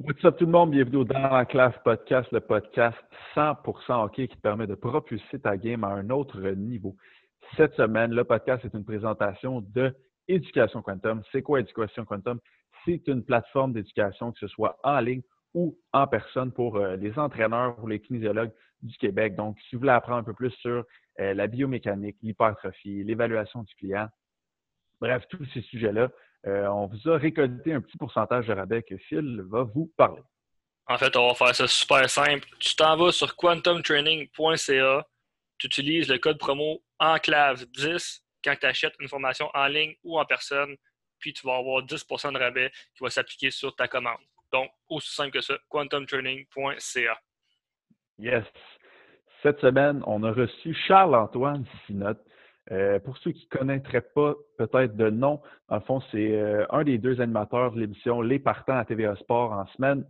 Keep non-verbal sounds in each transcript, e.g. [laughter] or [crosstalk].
What's up tout le monde? Bienvenue Dans la classe podcast, le podcast 100% hockey qui te permet de propulser ta game à un autre niveau. Cette semaine, le podcast est une présentation de Éducation Quantum. C'est quoi Éducation Quantum? C'est une plateforme d'éducation, que ce soit en ligne ou en personne pour euh, les entraîneurs ou les kinésiologues du Québec. Donc, si vous voulez apprendre un peu plus sur euh, la biomécanique, l'hypertrophie, l'évaluation du client, bref, tous ces sujets-là, euh, on vous a récolté un petit pourcentage de rabais que Phil va vous parler. En fait, on va faire ça super simple. Tu t'en vas sur quantumtraining.ca, tu utilises le code promo enclave10 quand tu achètes une formation en ligne ou en personne, puis tu vas avoir 10% de rabais qui va s'appliquer sur ta commande. Donc, aussi simple que ça, quantumtraining.ca. Yes. Cette semaine, on a reçu Charles-Antoine Sinotte. Euh, pour ceux qui ne connaîtraient pas peut-être de nom, en fond, c'est euh, un des deux animateurs de l'émission Les Partants à TVA Sport en semaine.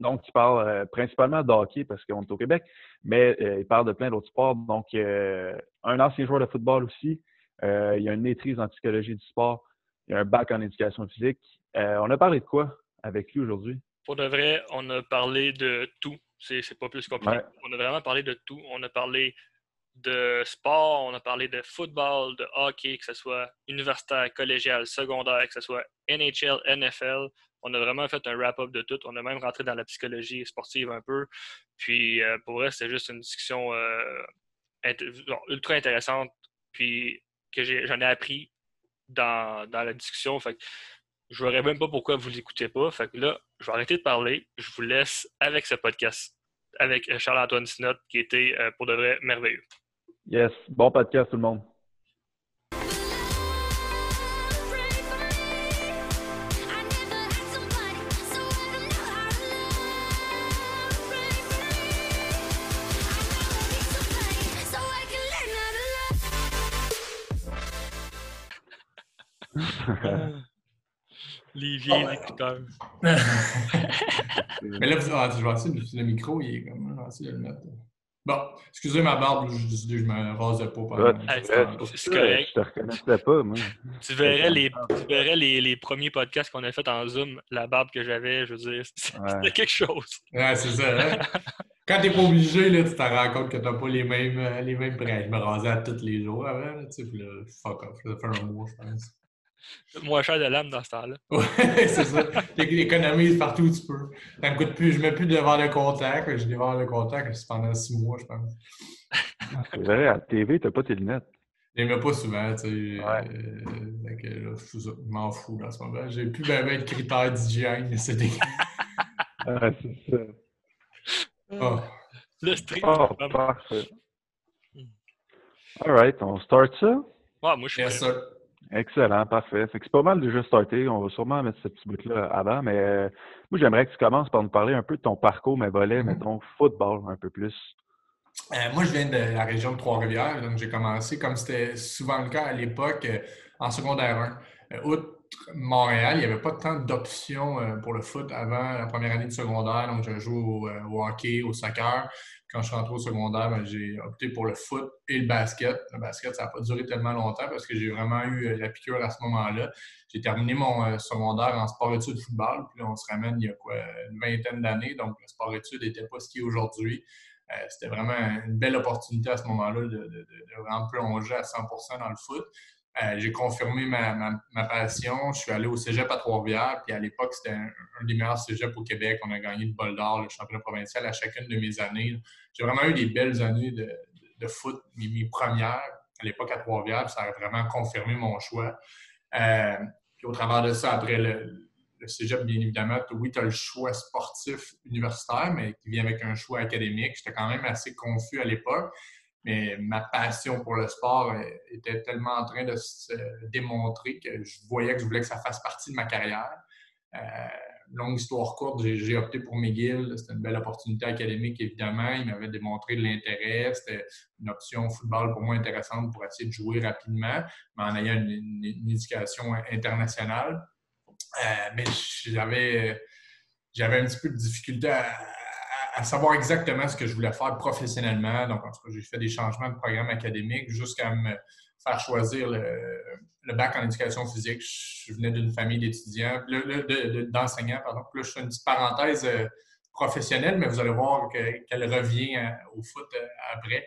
Donc, il parle euh, principalement de hockey parce qu'on est au Québec, mais il parle de plein d'autres sports. Donc, un ancien joueur de football aussi. il y a une maîtrise en psychologie du sport. Il y a un bac en éducation physique. on a parlé de quoi avec lui aujourd'hui? Pour de vrai, on a parlé de tout. C'est pas plus compliqué. On a vraiment parlé de tout. On a parlé de sport, on a parlé de football, de hockey, que ce soit universitaire, collégial, secondaire, que ce soit NHL, NFL. On a vraiment fait un wrap-up de tout. On a même rentré dans la psychologie sportive un peu. Puis euh, pour vrai, c'était juste une discussion euh, ultra intéressante. Puis que j'en ai, appris dans, la discussion. Je ne verrais même pas pourquoi vous ne l'écoutez pas. Fait que là, je vais arrêter de parler. Je vous laisse avec ce podcast avec Charles-Antoine Sinot, qui était euh, pour de vrai merveilleux. Yes. Bon podcast, tout le monde. [laughs] Les vieilles écouteurs. [laughs] Mais là, ah, je essayer le micro, il est comme. Je vais essayer de le mettre. Bon, excusez ma barbe, je, je, je me rasais pas pendant C'est correct. Je te reconnaissais pas, moi. Tu verrais les, tu verrais les, les premiers podcasts qu'on a fait en Zoom, la barbe que j'avais, je veux dire, [laughs] c'était quelque chose. Ouais, c'est ça. Hein? Quand t'es pas obligé, là, tu te rends compte que t'as pas les mêmes, euh, les mêmes Je me rasais à tous les jours avant, tu sais, puis là, fuck off, ça fait un mois, je pense. [laughs] Moins cher de l'âme dans ce temps-là. Oui, [laughs] c'est ça. Tu économises partout où tu peux. Ça me coûte plus. Je mets plus de verre de contact. Je des verres de contact pendant six mois, je pense. [laughs] C'est vrai, à la TV, tu n'as pas tes lunettes? Je les mets pas souvent, tu sais. Ouais. Euh, je m'en fous dans ce moment. J'ai plus ben de critères d'hygiène. C'est des... ah, c'est ça. Oh. Le stream. Oh, parfait. All right, on start ça? Ouais, moi, je suis yes, ça. Excellent, parfait. c'est pas mal déjà starté. On va sûrement mettre ce petit bout-là avant, mais euh, moi, j'aimerais que tu commences par nous parler un peu de ton parcours, mais volet, mm-hmm. mettons, football un peu plus. Euh, moi, je viens de la région de Trois-Rivières, donc j'ai commencé, comme c'était souvent le cas à l'époque, euh, en secondaire 1. outre Montréal, il n'y avait pas tant d'options pour le foot avant la première année de secondaire, donc je joue au hockey, au soccer quand je suis rentré au secondaire, ben, j'ai opté pour le foot et le basket. Le basket, ça n'a pas duré tellement longtemps parce que j'ai vraiment eu euh, la piqûre à ce moment-là. J'ai terminé mon euh, secondaire en sport-études football. Puis là, on se ramène il y a quoi, une vingtaine d'années. Donc, le sport-études n'était pas ce qu'il est aujourd'hui. Euh, c'était vraiment une belle opportunité à ce moment-là de, vraiment plonger à 100% dans le foot. Euh, j'ai confirmé ma, passion. Je suis allé au cégep à Trois-Rivières. Puis à l'époque, c'était un, des meilleurs cégeps au Québec. On a gagné le bol d'or, le championnat provincial à chacune de mes années. J'ai vraiment eu des belles années de, de, foot, mes, premières à l'époque à Trois-Rivières. Ça a vraiment confirmé mon choix. Euh, puis au travers de ça, après le, le cégep, bien évidemment, oui, tu as le choix sportif universitaire, mais qui vient avec un choix académique. J'étais quand même assez confus à l'époque mais ma passion pour le sport était tellement en train de se démontrer que je voyais que je voulais que ça fasse partie de ma carrière. Euh, longue histoire courte, j'ai opté pour McGill. C'était une belle opportunité académique, évidemment. Il m'avait démontré de l'intérêt. C'était une option football pour moi intéressante pour essayer de jouer rapidement, mais en ayant une, éducation internationale. Euh, mais j'avais j'avais un petit peu de difficulté à, à savoir exactement ce que je voulais faire professionnellement. Donc, en tout cas, j'ai fait des changements de programme académique jusqu'à me faire choisir le, bac en éducation physique. Je venais d'une famille d'étudiants, d'enseignants, pardon. là, je fais une petite parenthèse euh, professionnelle, mais vous allez voir qu'elle revient euh, au foot après.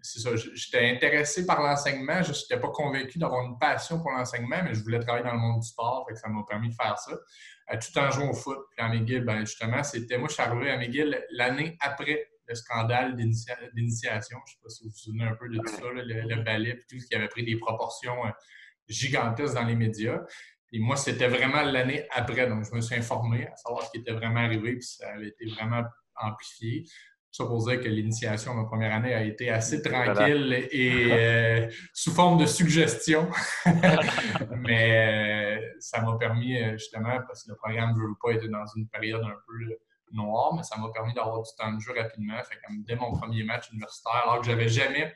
C'est ça, j'étais intéressé par l'enseignement. Je n'étais pas convaincu d'avoir une passion pour l'enseignement, mais je voulais travailler dans le monde du sport, fait ça m'a permis de faire ça. tout en jouant au foot. Puis à McGill, ben, justement, c'était. Moi, je suis arrivé à McGill l'année après le scandale d'initiation. Je ne sais pas si vous vous souvenez un peu de tout ça, le, ballet, et tout ce qui avait pris des proportions euh, gigantesques dans les médias. Et moi, c'était vraiment l'année après, donc je me suis informé à savoir ce qui était vraiment arrivé, puis ça avait été vraiment amplifié. Ça pour dire que l'initiation de ma première année a été assez tranquille et euh, sous forme de suggestion. [laughs] Mais euh, ça m'a permis, justement, parce que le programme ne veut pas être dans une période un peu noir, mais ça m'a permis d'avoir du temps de jeu rapidement. Fait dès mon premier match universitaire, alors que j'avais jamais.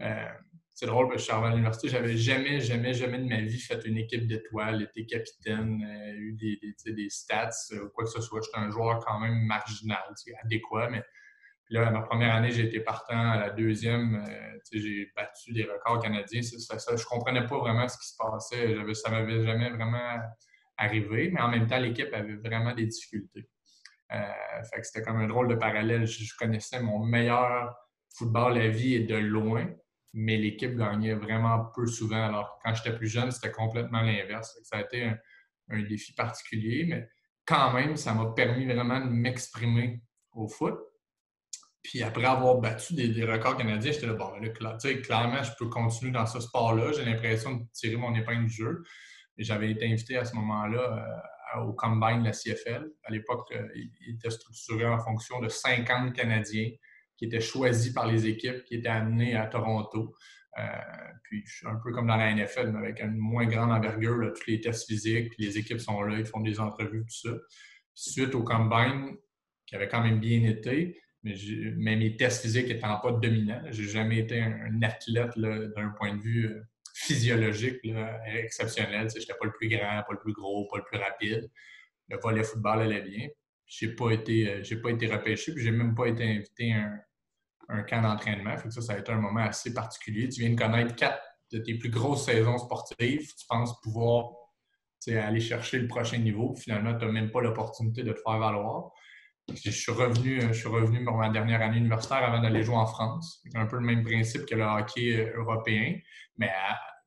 Euh, c'est drôle, parce que je suis arrivé à l'université, j'avais jamais, jamais, jamais de ma vie fait une équipe d'étoiles, été capitaine, euh, eu des, des, stats, ou euh, quoi que ce soit. J'étais un joueur quand même marginal, adéquat, mais là, à ma première année, j'ai été partant. À la deuxième, j'ai battu des records canadiens. Ça, ça, je ne comprenais pas vraiment ce qui se passait. Ça ne m'avait jamais vraiment arrivé, mais en même temps, l'équipe avait vraiment des difficultés. Euh, c'était comme un drôle de parallèle. Je, connaissais mon meilleur football à vie et de loin, mais l'équipe gagnait vraiment peu souvent. Alors quand j'étais plus jeune, c'était complètement l'inverse. Ça a été un, défi particulier, mais quand même, ça m'a permis vraiment de m'exprimer au foot. Puis après avoir battu des, records canadiens, j'étais là, bon, là, clairement, je peux continuer dans ce sport-là. J'ai l'impression de tirer mon épingle du jeu. J'avais été invité à ce moment-là euh, au combine de la CFL. À l'époque, euh, il était structuré en fonction de 50 Canadiens qui étaient choisis par les équipes qui étaient amenés à Toronto. Euh, puis, je suis un peu comme dans la NFL, mais avec une moins grande envergure, tous les tests physiques, puis les équipes sont là, ils font des entrevues, tout ça. suite au combine, qui avait quand même bien été, mais, mes tests physiques n'étant pas dominants, j'ai jamais été un, athlète d'un point de vue euh, physiologique exceptionnel. Je n'étais pas le plus grand, pas le plus gros, pas le plus rapide. Le volet football allait bien. Je n'ai pas, été, euh, pas été repêché, puis je n'ai même pas été invité à un, camp d'entraînement. Ça, ça a été un moment assez particulier. Tu viens de connaître quatre de tes plus grosses saisons sportives. Tu penses pouvoir aller chercher le prochain niveau. finalement, tu n'as même pas l'opportunité de te faire valoir. Je suis revenu, je suis revenu pour ma dernière année universitaire avant d'aller jouer en France. C'est un peu le même principe que le hockey euh, européen, mais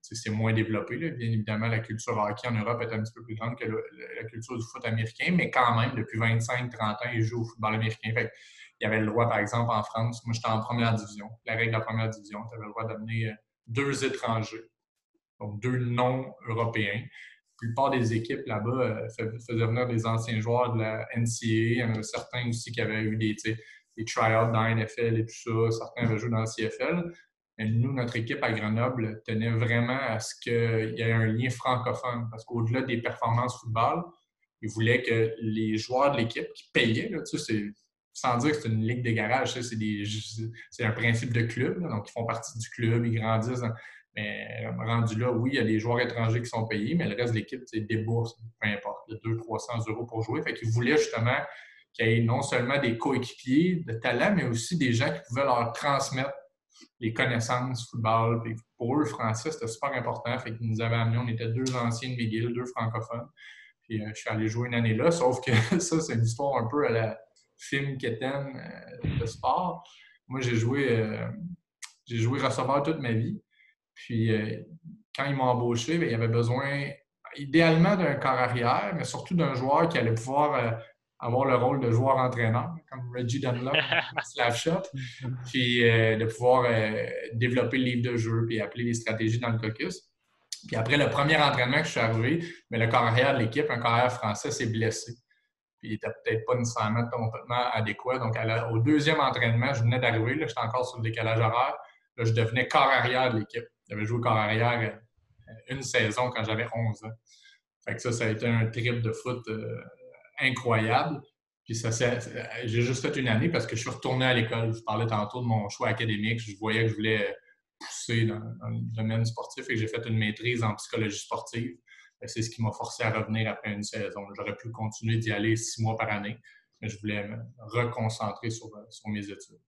c'est moins développé. Bien évidemment, la culture hockey en Europe est un petit peu plus grande que la culture du foot américain, mais quand même, depuis 25-30 ans, ils jouent au football américain. il y avait le droit, par exemple, en France, moi j'étais en première division. La règle de la première division, tu avais le droit d'amener euh, deux étrangers, donc deux non-européens plupart des équipes là-bas euh, faisaient venir des anciens joueurs de la NCA. Il y en a certains aussi qui avaient eu des, des try-outs dans la NFL et tout ça. Certains avaient joué dans la CFL. Mais nous, notre équipe à Grenoble tenait vraiment à ce qu'il y ait un lien francophone. Parce qu'au-delà des performances football, ils voulaient que les joueurs de l'équipe qui payaient, sans dire que c'est une ligue des garages, c'est un principe de club. donc, ils font partie du club, ils grandissent. Mais rendu là, oui, il y a des joueurs étrangers qui sont payés, mais le reste de l'équipe, bourses, peu importe, de 200-300 euros pour jouer. Fait qu'ils voulaient justement qu'il y ait non seulement des coéquipiers de talent, mais aussi des gens qui pouvaient leur transmettre les connaissances football. pour eux, le français, c'était super important. Fait qu'ils nous avaient amenés, on était deux anciens de McGill, deux francophones. Puis euh, je suis allé jouer une année là, sauf que [laughs] ça, c'est une histoire un peu à la film Keten euh, de sport. Moi, j'ai joué, euh, j'ai joué receveur toute ma vie. Puis quand ils m'ont embauché, ben, il y avait besoin idéalement d'un corps arrière, mais surtout d'un joueur qui allait pouvoir avoir le rôle de joueur-entraîneur, comme Reggie Dunlop, [laughs] Slav Shot, puis euh, de pouvoir euh, développer le livre de jeu, puis appeler les stratégies dans le caucus. Puis après le premier entraînement que je suis arrivé, mais le carrière de l'équipe, un carrière français, s'est blessé. Puis il n'était peut-être pas nécessairement complètement adéquat. Donc au deuxième entraînement, je venais d'arriver, j'étais encore sur le décalage horaire, là, je devenais corps arrière de l'équipe. J'avais joué corps arrière euh, une saison quand j'avais 11 ans. Ça, a été un trip de foot incroyable. Puis ça, j'ai juste fait une année parce que je suis retourné à l'école. Je parlais tantôt de mon choix académique. Je voyais que je voulais pousser dans, le domaine sportif et j'ai fait une maîtrise en psychologie sportive. C'est ce qui m'a forcé à revenir après une saison. J'aurais pu continuer d'y aller six mois par année, mais je voulais me reconcentrer sur, sur mes études.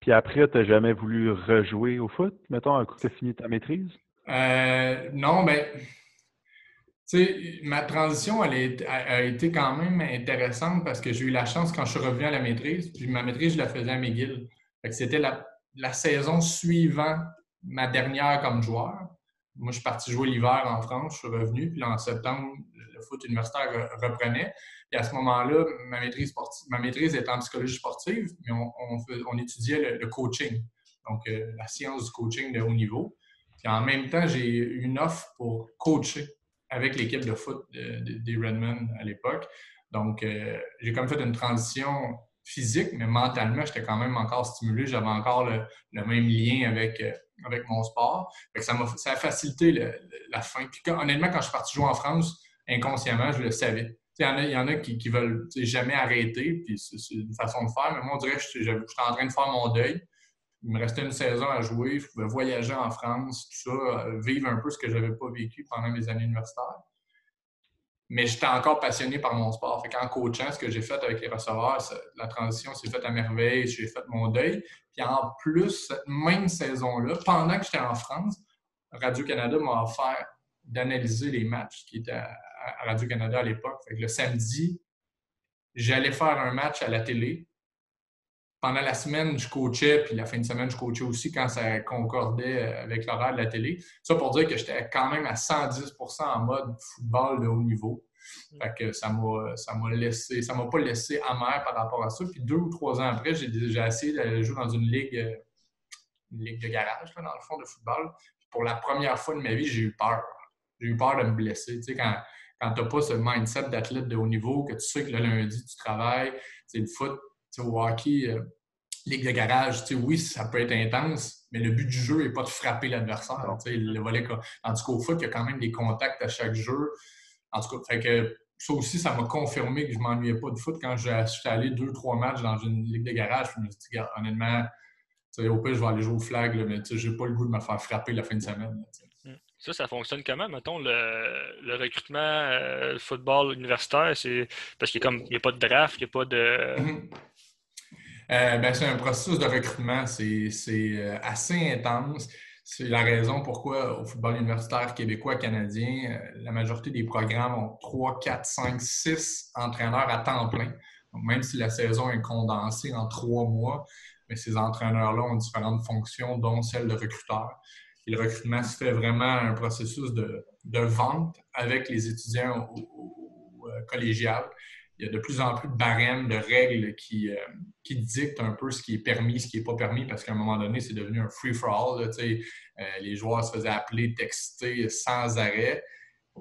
Puis après, tu n'as jamais voulu rejouer au foot, mettons, un coup que tu as fini ta maîtrise? Euh, non, mais tu sais, ma transition, elle a, été quand même intéressante parce que j'ai eu la chance quand je suis revenu à la maîtrise, puis ma maîtrise, je la faisais à McGill. C'était la, la, saison suivant ma dernière comme joueur. Moi, je suis parti jouer l'hiver en France, je suis revenu, puis en septembre, le foot universitaire reprenait. Et à ce moment-là, ma maîtrise, ma maîtrise était en psychologie sportive, mais on, on, étudiait le, coaching, donc euh, la science du coaching de haut niveau. Puis en même temps, j'ai eu une offre pour coacher avec l'équipe de foot des Redmen à l'époque. Donc, euh, j'ai comme fait une transition physique, mais mentalement, j'étais quand même encore stimulé. J'avais encore le, même lien avec, euh, avec mon sport. ça, a, facilité la fin. Puis honnêtement, quand je suis parti jouer en France, inconsciemment, je le savais. Il y, en a, qui, qui veulent jamais arrêter, puis c'est une façon de faire. Mais moi, on dirait que j'étais en train de faire mon deuil. Il me restait une saison à jouer, je pouvais voyager en France, tout ça, euh, vivre un peu ce que je n'avais pas vécu pendant mes années universitaires. Mais j'étais encore passionné par mon sport. Fait coachant, ce que j'ai fait avec les receveurs, la transition s'est faite à merveille, j'ai fait mon deuil. Puis en plus, cette même saison-là, pendant que j'étais en France, Radio-Canada m'a offert d'analyser les matchs qui étaient à, Radio-Canada à l'époque. le samedi, j'allais faire un match à la télé. Pendant la semaine, je coachais, puis la fin de semaine, je coachais aussi quand ça concordait avec l'horaire de la télé. Ça pour dire que j'étais quand même à 110% en mode football de haut niveau. Mm. Fait que ça m'a, ça m'a laissé, ça m'a pas laissé amer par rapport à ça. Puis deux ou trois ans après, j'ai, déjà essayé d'aller jouer dans une ligue, euh, une ligue de garage, dans le fond, de football. Pour la première fois de ma vie, j'ai eu peur. J'ai eu peur de me blesser. Tu sais, quand, quand tu n'as pas ce mindset d'athlète de haut niveau, que tu sais que le lundi, tu travailles, c'est le foot, au hockey, euh, ligue de garage, oui, ça peut être intense, mais le but du jeu n'est pas de frapper l'adversaire. Le volet, tandis qu'au foot, il y a quand même des contacts à chaque jeu. En tout cas, fait que ça aussi, ça m'a confirmé que je ne m'ennuyais pas de foot quand je suis allé deux, trois matchs dans une ligue de garage. Je me suis dit, honnêtement, au pire, je vais aller jouer au flag, mais je n'ai pas le goût de me faire frapper la fin de semaine. Ça, ça fonctionne comment, mettons, le, recrutement euh, football universitaire? C'est parce qu'il n'y a, pas de draft, il n'y a pas de. Mhm. Euh, ben, c'est un processus de recrutement, c'est euh, assez intense. C'est la raison pourquoi au football universitaire québécois, canadien, la majorité des programmes ont 3, 4, 5, 6 entraîneurs à temps plein. Donc, même si la saison est condensée en trois mois, mais ces entraîneurs-là ont différentes fonctions, dont celle de recruteur le recrutement se fait vraiment un processus de, vente avec les étudiants au, euh. Il y a de plus en plus de barèmes, de règles qui, euh, qui dictent un peu ce qui est permis, ce qui n'est pas permis, parce qu'à un moment donné, c'est devenu un free-for-all. Euh, les joueurs se faisaient appeler, texter sans arrêt,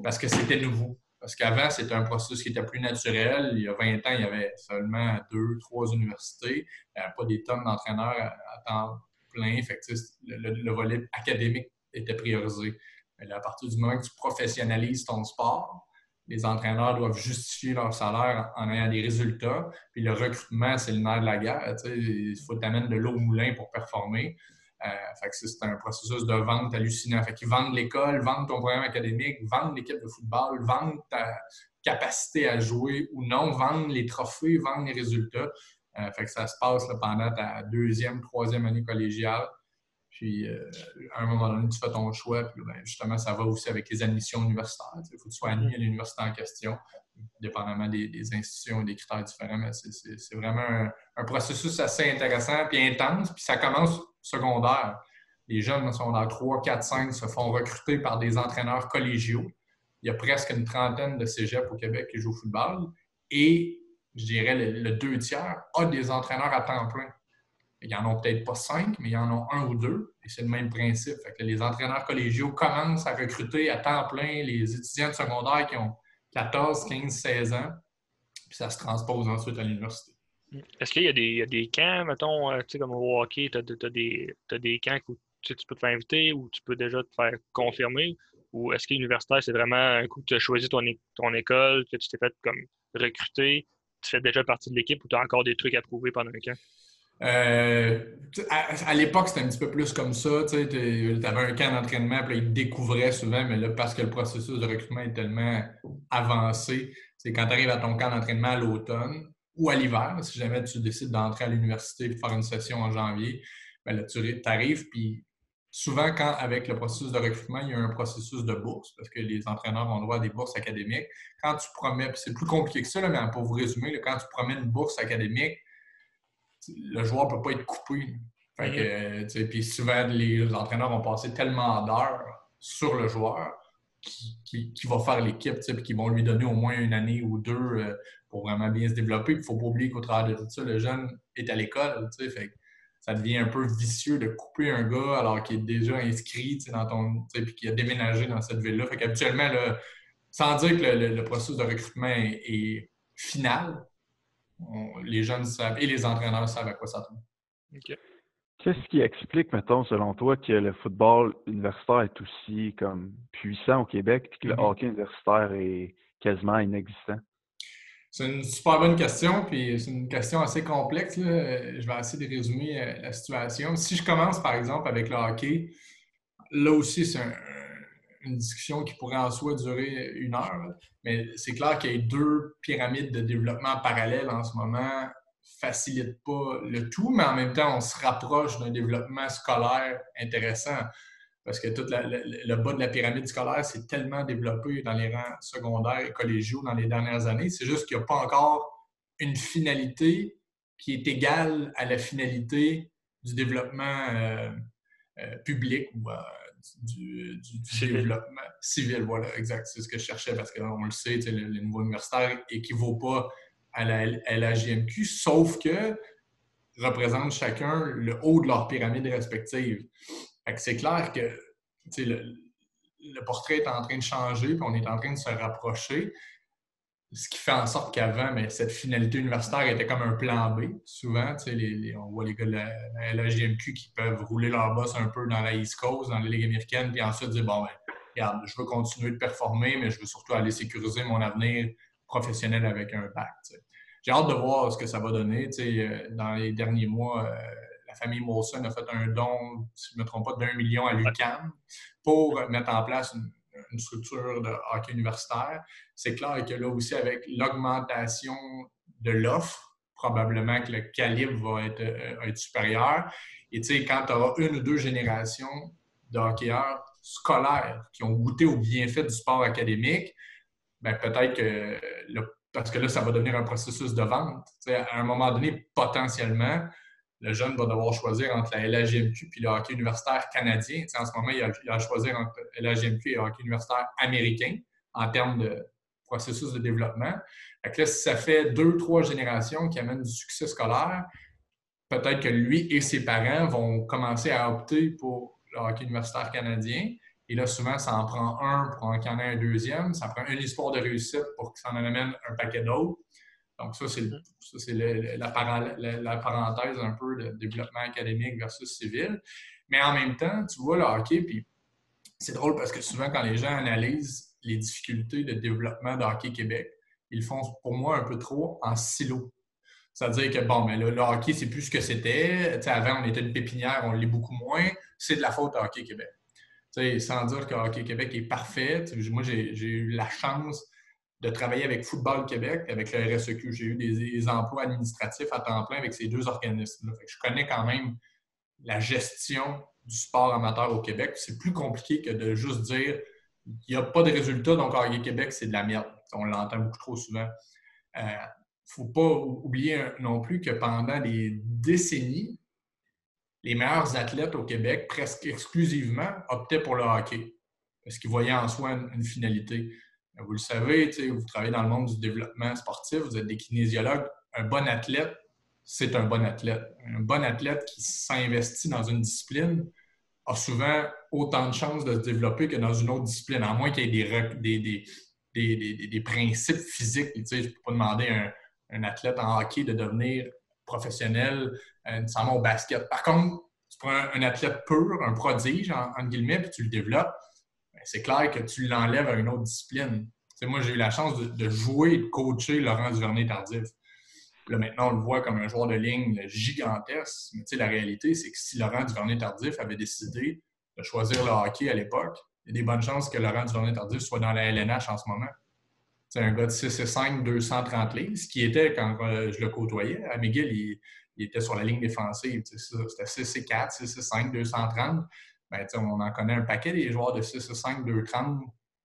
parce que c'était nouveau. Parce qu'avant, c'était un processus qui était plus naturel. Il y a 20 ans, il y avait seulement deux, trois universités, pas des tonnes d'entraîneurs à, temps le, volet académique était priorisé. Mais à partir du moment que tu professionnalises ton sport, les entraîneurs doivent justifier leur salaire en ayant des résultats. Puis le recrutement, c'est le nerf de la guerre. Il faut t'amener de l'eau au moulin pour performer. Euh, c'est un processus de vente hallucinant. Fait qu'ils vendent l'école, vendent ton programme académique, vendent l'équipe de football, vendent ta capacité à jouer ou non, vendent les trophées, vendent les résultats. Euh, fait que ça se passe pendant ta deuxième, troisième année collégiale. Puis, euh, à un moment donné, tu fais ton choix. Puis, ben, justement, ça va aussi avec les admissions universitaires. Il faut que tu sois admis à l'université en question, dépendamment des, institutions et des critères différents. Mais c'est vraiment un, processus assez intéressant puis intense. Puis, ça commence secondaire. Les jeunes secondaire 3, 4, 5 se font recruter par des entraîneurs collégiaux. Il y a presque une trentaine de cégeps au Québec qui jouent au football. Et je dirais, le, deux tiers a des entraîneurs à temps plein. Il n'y en a peut-être pas cinq, mais il y en a un ou deux, et c'est le même principe. les entraîneurs collégiaux commencent à recruter à temps plein les étudiants de secondaire qui ont 14, 15, 16 ans, puis ça se transpose ensuite à l'université. Est-ce qu'il y, a des camps, mettons, euh, tu sais, comme au hockey, tu as, des camps où tu, peux te faire inviter ou tu peux déjà te faire confirmer? Ou est-ce que l'universitaire, c'est vraiment un coup que tu as choisi ton, ton école, que tu t'es fait comme recruter, tu fais déjà partie de l'équipe ou tu as encore des trucs à prouver pendant un camp? Euh, à, l'époque, c'était un petit peu plus comme ça. Tu avais un camp d'entraînement, puis ils te découvraient souvent, mais là, parce que le processus de recrutement est tellement avancé, c'est quand tu arrives à ton camp d'entraînement à l'automne, ou à l'hiver. Si jamais tu décides d'entrer à l'université et de faire une session en janvier, ben là, tu arrives, puis souvent, quand avec le processus de recrutement, il y a un processus de bourse, parce que les entraîneurs ont droit à des bourses académiques. Quand tu promets, c'est plus compliqué que ça, mais pour vous résumer, quand tu promets une bourse académique, le joueur ne peut pas être coupé. Mm-hmm. puis souvent, les entraîneurs ont passé tellement d'heures sur le joueur qui, va faire l'équipe, puis qui vont lui donner au moins une année ou deux euh, pour vraiment bien se développer. Il ne faut pas oublier qu'au travers de tout ça, le jeune est à l'école. Fait ça devient un peu vicieux de couper un gars alors qu'il est déjà inscrit dans ton. puis qu'il a déménagé dans cette ville-là. Fait qu'habituellement, sans dire que le, processus de recrutement est, final, les jeunes savent et les entraîneurs savent à quoi ça tombe. Qu'est-ce qui explique, mettons, selon toi, que le football universitaire est aussi comme puissant au Québec et que le mm-hmm. hockey universitaire est quasiment inexistant? C'est une super bonne question, puis c'est une question assez complexe. Je vais essayer de résumer euh, la situation. Si je commence, par exemple, avec le hockey, là aussi, c'est une discussion qui pourrait en soi durer une heure, mais c'est clair qu'il y a deux pyramides de développement parallèles en ce moment facilite pas le tout, mais en même temps, on se rapproche d'un développement scolaire intéressant parce que tout le bas de la pyramide scolaire s'est tellement développé dans les rangs secondaires et collégiaux dans les dernières années. C'est juste qu'il n'y a pas encore une finalité qui est égale à la finalité du développement euh, euh, public ou euh, du, développement civil. Voilà, exact. C'est ce que je cherchais parce qu'on le sait, le, le, niveau universitaire équivaut pas à la LHJMQ, sauf que représentent chacun le haut de leur pyramide respective c'est clair que le, le, portrait est en train de changer, puis on est en train de se rapprocher. Ce qui fait en sorte qu'avant, mais cette finalité universitaire était comme un plan B. Souvent, on voit les gars de la, LHJMQ qui peuvent rouler leur boss un peu dans la East Coast, dans la Ligue américaine, puis ensuite dire Bon, ben, regarde, je veux continuer de performer, mais je veux surtout aller sécuriser mon avenir professionnel avec un bac. J'ai hâte de voir ce que ça va donner. Euh, dans les derniers mois, euh, famille Molson a fait un don, si je ne me trompe pas, d'un million à l'UQAM pour mettre en place une, structure de hockey universitaire. C'est clair que là aussi, avec l'augmentation de l'offre, probablement que le calibre va être, euh, supérieur. Et tu sais, quand tu auras une ou deux générations de hockeyeurs scolaires qui ont goûté au bienfait du sport académique, ben peut-être que, parce que là, ça va devenir un processus de vente. à un moment donné, potentiellement, le jeune va devoir choisir entre la LHGMQ et le hockey universitaire canadien. en ce moment, il a, choisir entre LHGMQ et le hockey universitaire américain en termes de processus de développement. là, si ça fait deux, trois générations qui amènent du succès scolaire, peut-être que lui et ses parents vont commencer à opter pour le hockey universitaire canadien. Et là, souvent, ça en prend un pour en ait un deuxième. Ça prend une histoire de réussite pour que ça en amène un paquet d'autres. Donc, ça, c'est mm-hmm. la, parenthèse un peu de développement académique versus civil. Mais en même temps, tu vois le hockey, puis c'est drôle parce que souvent, quand les gens analysent les difficultés de développement de hockey Québec, ils font pour moi un peu trop en silo. C'est-à-dire que, bon, mais là, le hockey, c'est plus ce que c'était. avant, on était une pépinière, on l'est beaucoup moins. C'est de la faute à Hockey Québec. sans dire que Hockey Québec est parfait. moi, j'ai eu la chance de travailler avec Football Québec, avec le RSEQ. J'ai eu des, emplois administratifs à temps plein avec ces deux organismes. Je connais quand même la gestion du sport amateur au Québec. C'est plus compliqué que de juste dire il n'y a pas de résultats, donc Hockey Québec, c'est de la merde. On l'entend beaucoup trop souvent. Il euh, ne faut pas oublier non plus que pendant des décennies, les meilleurs athlètes au Québec, presque exclusivement, optaient pour le hockey parce qu'ils voyaient en soi une finalité. Vous le savez, vous travaillez dans le monde du développement sportif, vous êtes des kinésiologues. Un bon athlète, c'est un bon athlète. Un bon athlète qui s'investit dans une discipline a souvent autant de chances de se développer que dans une autre discipline, à moins qu'il y ait des, principes physiques. je ne peux pas demander à un, athlète en hockey de devenir professionnel, euh, nécessairement au basket. Par contre, tu prends un, athlète pur, un prodige, en, guillemets, puis tu le développes, c'est clair que tu l'enlèves à une autre discipline. moi, j'ai eu la chance de, jouer et de coacher Laurent Duvernay-Tardif. Là, maintenant, on le voit comme un joueur de ligne gigantesque. Mais la réalité, c'est que si Laurent Duvernay-Tardif avait décidé de choisir le hockey à l'époque, il y a des bonnes chances que Laurent Duvernay-Tardif soit dans la LNH en ce moment. C'est un gars de 6 et 5, 230 livres, ce qui était quand euh, je le côtoyais. À McGill, il, était sur la ligne défensive. C'était 6 et 4, 6 et 5, 230. Ben, on en connaît un paquet des joueurs de 6 et 5, 230,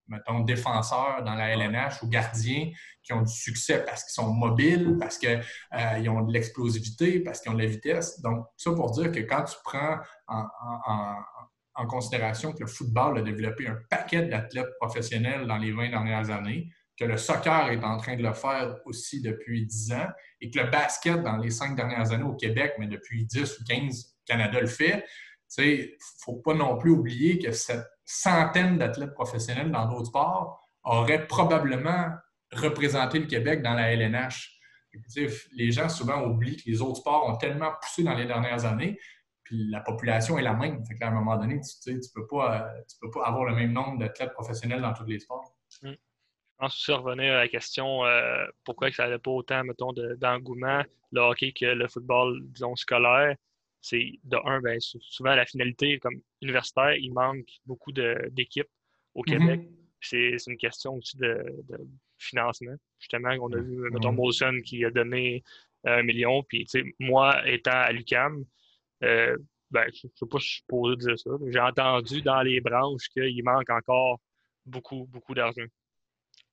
mettons, défenseurs dans la LNH ou gardiens qui ont du succès parce qu'ils sont mobiles, parce qu'ils euh, ont de l'explosivité, parce qu'ils ont de la vitesse. Donc, ça pour dire que quand tu prends en, considération que le football a développé un paquet d'athlètes professionnels dans les 20 dernières années, que le soccer est en train de le faire aussi depuis 10 ans et que le basket dans les cinq dernières années au Québec, mais depuis 10 ou 15, Canada le fait, il ne faut pas non plus oublier que cette centaine d'athlètes professionnels dans d'autres sports auraient probablement représenté le Québec dans la LNH. les gens souvent oublient que les autres sports ont tellement poussé dans les dernières années, puis la population est la même. À un moment donné, tu ne peux, pas, peux pas avoir le même nombre d'athlètes professionnels dans tous les sports. Mmh. Je pense aussi revenir à la question euh, pourquoi ça n'avait pas autant, d'engouement, le hockey que le football, disons, scolaire c'est de un, ben, souvent la finalité comme universitaire, il manque beaucoup d'équipes au mm-hmm. Québec. C'est une question aussi de, financement. Justement, on a vu, mettons, Molson qui a donné un million. Puis, moi, étant à l'UCAM, euh, ben, je ne sais pas si je suis supposé dire ça. J'ai entendu dans les branches qu'il manque encore beaucoup, beaucoup d'argent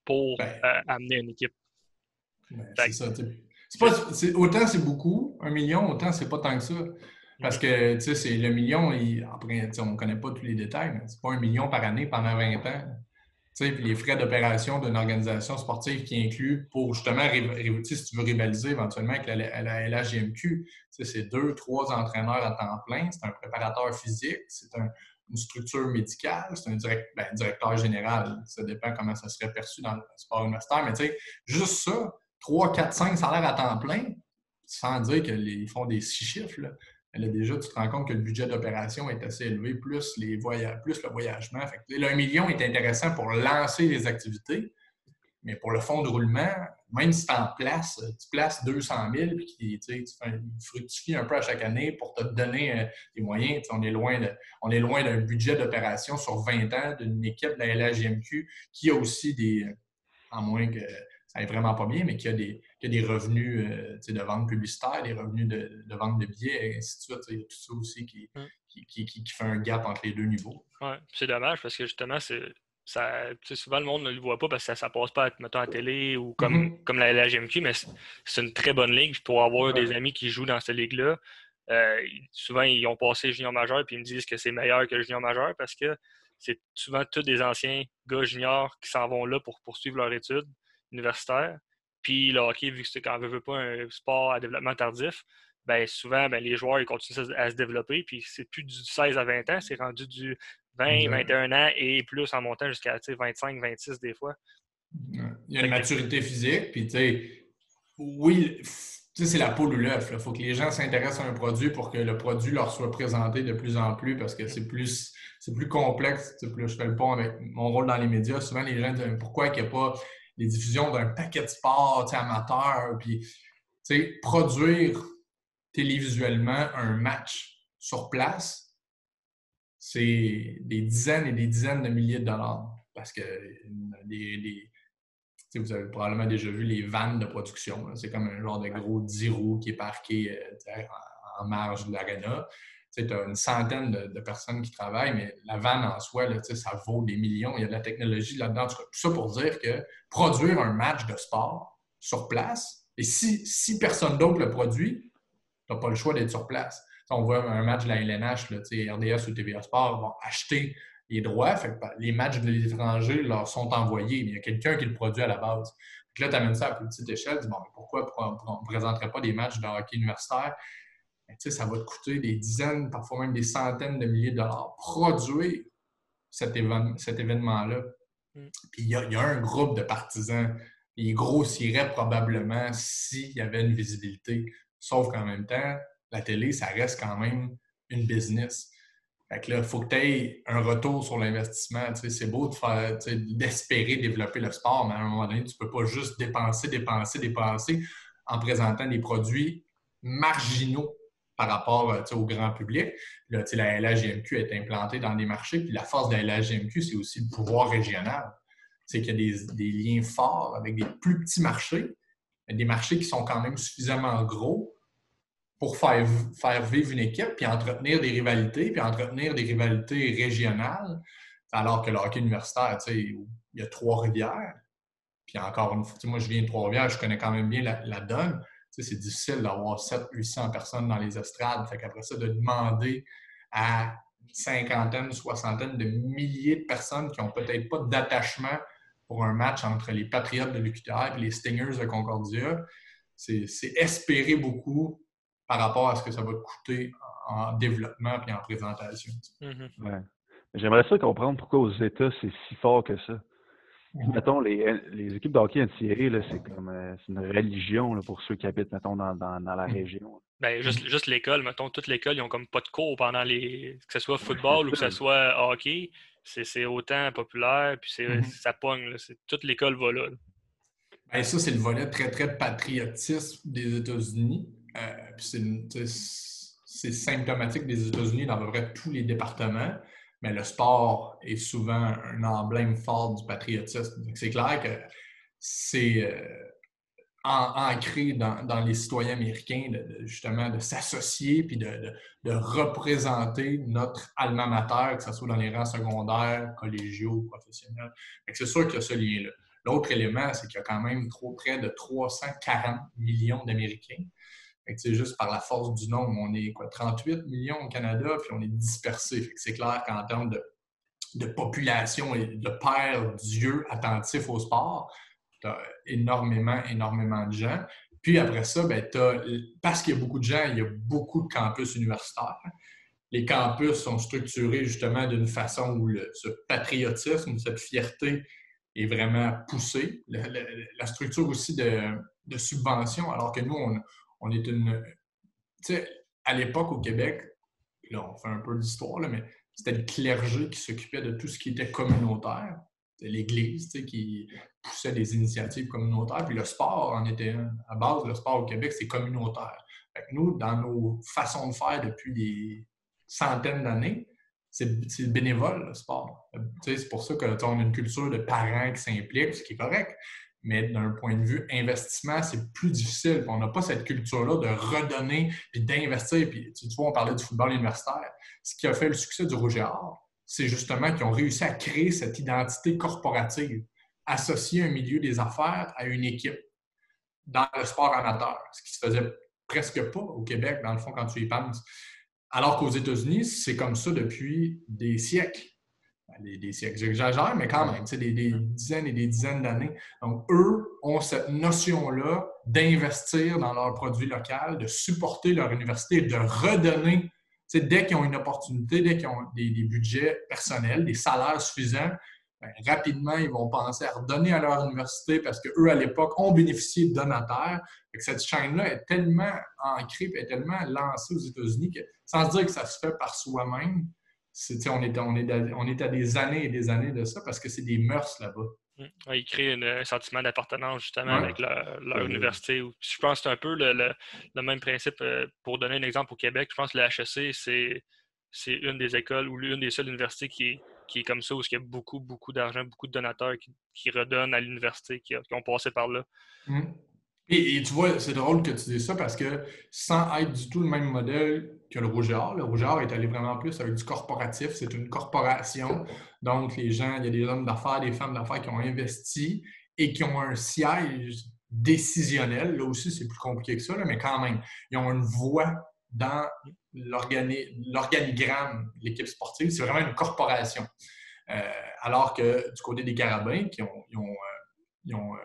pour ben. euh, amener une équipe. Ben, c'est ça. autant c'est beaucoup, un million, autant c'est pas tant que ça. Parce que, tu sais, c'est le million, après, on ne connaît pas tous les détails, mais c'est pas un million par année pendant 20 ans. Tu sais, puis les frais d'opération d'une organisation sportive qui inclut pour justement, si tu veux rivaliser éventuellement avec la, la, LHGMQ, c'est deux, trois entraîneurs à temps plein, c'est un préparateur physique, c'est une structure médicale, c'est un ben, directeur général. Ça dépend comment ça serait perçu dans le sport universitaire, mais tu sais, juste ça, 3, 4, 5 salaires à temps plein, sans dire qu'ils font des six chiffres, déjà, tu te rends compte que le budget d'opération est assez élevé, plus, les plus le voyagement. Le million est intéressant pour lancer les activités, mais pour le fonds de roulement, même si tu en places, tu places 200 000 puis tu, fructifies un peu à chaque année pour te donner euh, des moyens. On est loin on est loin d'un budget d'opération sur 20 ans d'une équipe de la LHGMQ qui a aussi des, en moins que ça n'est vraiment pas bien, mais qui a des, des revenus euh, de vente publicitaire, des revenus de, vente de billets, et ainsi de suite. Il y a tout ça aussi mm. qui, qui, fait un gap entre les deux niveaux. Oui, c'est dommage parce que justement, c'est. Ça, souvent, le monde ne le voit pas parce que ça ne passe pas mettons, à la télé ou comme, mm-hmm. comme la, GMQ, mais c'est une très bonne ligue. Pour avoir des amis qui jouent dans cette ligue-là, euh, souvent, ils ont passé junior majeur puis ils me disent que c'est meilleur que le junior majeur parce que c'est souvent tous des anciens gars juniors qui s'en vont là pour poursuivre leur études universitaire. Puis le hockey, vu que c'est quand veut pas un sport à développement tardif, ben souvent, ben, les joueurs ils continuent à se développer. Puis c'est plus du 16 à 20 ans, c'est rendu du 20, 21 ans et plus en montant jusqu'à 25, 26 des fois. Il y a une maturité physique, puis tu sais, oui, c'est la poule ou l'œuf. Il faut que les gens s'intéressent à un produit pour que le produit leur soit présenté de plus en plus parce que c'est plus, plus complexe. Plus je fais le pont avec mon rôle dans les médias. Souvent, les gens disent pourquoi il n'y a pas les diffusions d'un paquet de sports amateurs, puis produire télévisuellement un match sur place, c'est des dizaines et des dizaines de milliers de dollars. Parce que vous avez probablement déjà vu les vannes de production. C'est comme un genre de gros 10 roues qui est parqué euh, en marge de l'arena tu as une centaine de, personnes qui travaillent, mais la vanne en soi, là, ça vaut des millions. Il y a de la technologie là-dedans. Tout ça pour dire que produire un match de sport sur place, et si, si personne d'autre le produit, tu n'as pas le choix d'être sur place. on voit un match de la LNH, là, RDS ou TVA Sport vont acheter les droits. Ben, les matchs de l'étranger leur sont envoyés, mais il y a quelqu'un qui le produit à la base. là, tu amènes ça à plus petite échelle, tu dis bon, pourquoi on ne présenterait pas des matchs de hockey universitaire ça va te coûter des dizaines, parfois même des centaines de milliers de dollars produire cet, événement-là. Mm. Puis il y, a un groupe de partisans, il grossirait probablement s'il y avait une visibilité. Sauf qu'en même temps, la télé, ça reste quand même une business. Fait que là, il faut que tu aies un retour sur l'investissement. C'est beau de faire, d'espérer développer le sport, mais à un moment donné, tu ne peux pas juste dépenser, dépenser, dépenser en présentant des produits marginaux par rapport euh, au grand public. La LHGMQ est implantée dans des marchés, puis la force de la LHGMQ, c'est aussi le pouvoir régional. c'est qu'il y a des, liens forts avec des plus petits marchés, des marchés qui sont quand même suffisamment gros pour faire, faire vivre une équipe, puis entretenir des rivalités, puis entretenir des rivalités régionales, alors que le hockey universitaire, il y a Trois-Rivières, puis encore une fois, moi je viens de Trois-Rivières, je connais quand même bien la, donne. C'est difficile d'avoir 700-800 personnes dans les estrades. Fait qu'après ça, de demander à une cinquantaine, soixantaine de milliers de personnes qui n'ont peut-être pas d'attachement pour un match entre les Patriotes de l'UQTR et les Stingers de Concordia, c'est espérer beaucoup par rapport à ce que ça va coûter en développement et en présentation. Mm-hmm. J'aimerais ça comprendre pourquoi aux États, c'est si fort que ça. Mettons, les, les, équipes de hockey NCAA, c'est comme euh, une religion pour ceux qui habitent, mettons, dans, dans, la mm. région. Ben, juste, juste l'école, mettons, toute l'école, ils n'ont comme pas de cours pendant les. que ce soit football ou que ce soit hockey c'est autant populaire, puis mm-hmm. ça pogne. toute l'école va là. Ben, ça, c'est le volet très, très patriotisme des États-Unis. Euh, c'est symptomatique des États-Unis dans à peu près tous les départements, mais le sport est souvent un emblème fort du patriotisme. C'est clair que c'est. Euh, ancré dans, les citoyens américains, de, justement, de s'associer puis de, représenter notre alma mater, que ce soit dans les rangs secondaires, collégiaux, professionnels. C'est sûr qu'il y a ce lien-là. L'autre élément, c'est qu'il y a quand même trop près de 340 millions d'Américains. C'est juste par la force du nombre. On est quoi, 38 millions au Canada, puis on est dispersé. C'est clair qu'en termes de, population et de père Dieu attentif au sport, tu as énormément, énormément de gens. Puis après ça, ben, parce qu'il y a beaucoup de gens, il y a beaucoup de campus universitaires. Les campus sont structurés justement d'une façon où ce patriotisme, cette fierté est vraiment poussée. La, structure aussi de, de, subvention, alors que nous, on, on est une. Tu sais, à l'époque au Québec, là, on fait un peu d'histoire, mais c'était le clergé qui s'occupait de tout ce qui était communautaire l'Église qui poussait des initiatives communautaires. Puis le sport en était un. À base, le sport au Québec, c'est communautaire. nous, dans nos façons de faire depuis des centaines d'années, c'est bénévole, le sport. C'est pour ça qu'on a une culture de parents qui s'impliquent, ce qui est correct. Mais d'un point de vue investissement, c'est plus difficile. On n'a pas cette culture-là de redonner puis d'investir. Puis, tu vois, on parlait du football universitaire. Ce qui a fait le succès du Rouge et Or, c'est justement qu'ils ont réussi à créer cette identité corporative, associer un milieu des affaires à une équipe dans le sport amateur, ce qui se faisait presque pas au Québec, dans le fond, quand tu y penses. Alors qu'aux États-Unis, c'est comme ça depuis des siècles. Des, siècles, j'exagère, mais quand même, des, des, dizaines et des dizaines d'années. Donc, eux ont cette notion-là d'investir dans leur produit local, de supporter leur université, de redonner dès qu'ils ont une opportunité, dès qu'ils ont des, budgets personnels, des salaires suffisants, ben, rapidement, ils vont penser à redonner à leur université parce qu'eux, à l'époque, ont bénéficié de donateurs. cette chaîne-là est tellement ancrée est tellement lancée aux États-Unis que, sans se dire que ça se fait par soi-même, on, est, on, est, on est à des années et des années de ça parce que c'est des mœurs là-bas. Mm. Ils créent un sentiment d'appartenance justement avec leur, université. Je pense que c'est un peu le, même principe. Euh, pour donner un exemple au Québec, je pense que le HEC, c'est une des écoles ou l'une des seules universités qui, est comme ça, où il y a beaucoup, beaucoup d'argent, beaucoup de donateurs qui, redonnent à l'université, qui, ont passé par là. Mm. Et, tu vois, c'est drôle que tu dises ça parce que sans être du tout le même modèle que le Rougeur, le Rougeur est allé vraiment plus avec du corporatif. C'est une corporation. Donc, les gens, il y a des hommes d'affaires, des femmes d'affaires qui ont investi et qui ont un siège décisionnel. Là aussi, c'est plus compliqué que ça, mais quand même, ils ont une voix dans l'organigramme de l'équipe sportive. C'est vraiment une corporation. Euh, alors que du côté des Carabins, qui ont, ils ont, euh, euh,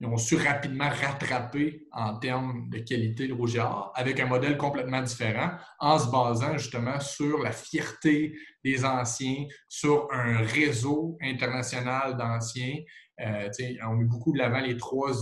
ils ont su rapidement rattraper en termes de qualité le rougeard avec un modèle complètement différent en se basant justement sur la fierté des anciens, sur un réseau international d'anciens. Euh, on met beaucoup de l'avant les trois,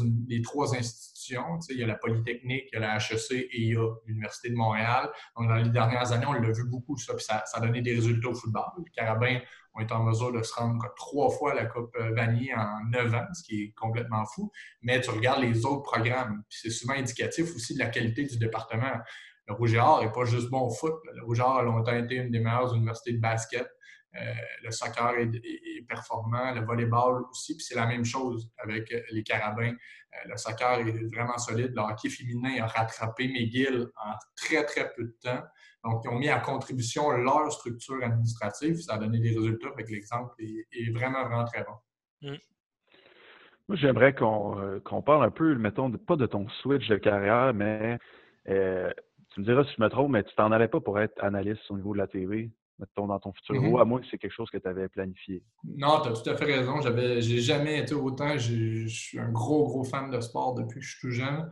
institutions. Il y a la Polytechnique, il y a la HEC et il y a l'Université de Montréal. Dans les dernières années, on l'a vu beaucoup, ça, ça, ça, a donné des résultats au football. Le Carabin on est en mesure de se rendre trois fois à la Coupe euh, Vanier en neuf ans, ce qui est complètement fou. Mais tu regardes les autres programmes, c'est souvent indicatif aussi de la qualité du département. Le Rouge et Or n'est pas juste bon au foot. Le Rouge et Or a longtemps été une des meilleures universités de basket. Le soccer est, performant, le volleyball aussi, puis c'est la même chose avec les carabins. le soccer est vraiment solide. Le hockey féminin a rattrapé McGill en très, très peu de temps. Donc, ils ont mis à contribution leur structure administrative. Ça a donné des résultats. Avec l'exemple est, vraiment, vraiment très bon. Mm. Moi, j'aimerais euh, qu'on parle un peu, mettons, pas de ton switch de carrière, mais euh, tu me diras si je me trompe, mais tu t'en allais pas pour être analyste au niveau de la TV, mettons, dans ton futur, ou à moins que c'est quelque chose que tu avais planifié. Non, tu as tout à fait raison. J'avais, j'ai jamais été autant. Je suis un gros, gros fan de sport depuis que je suis tout jeune.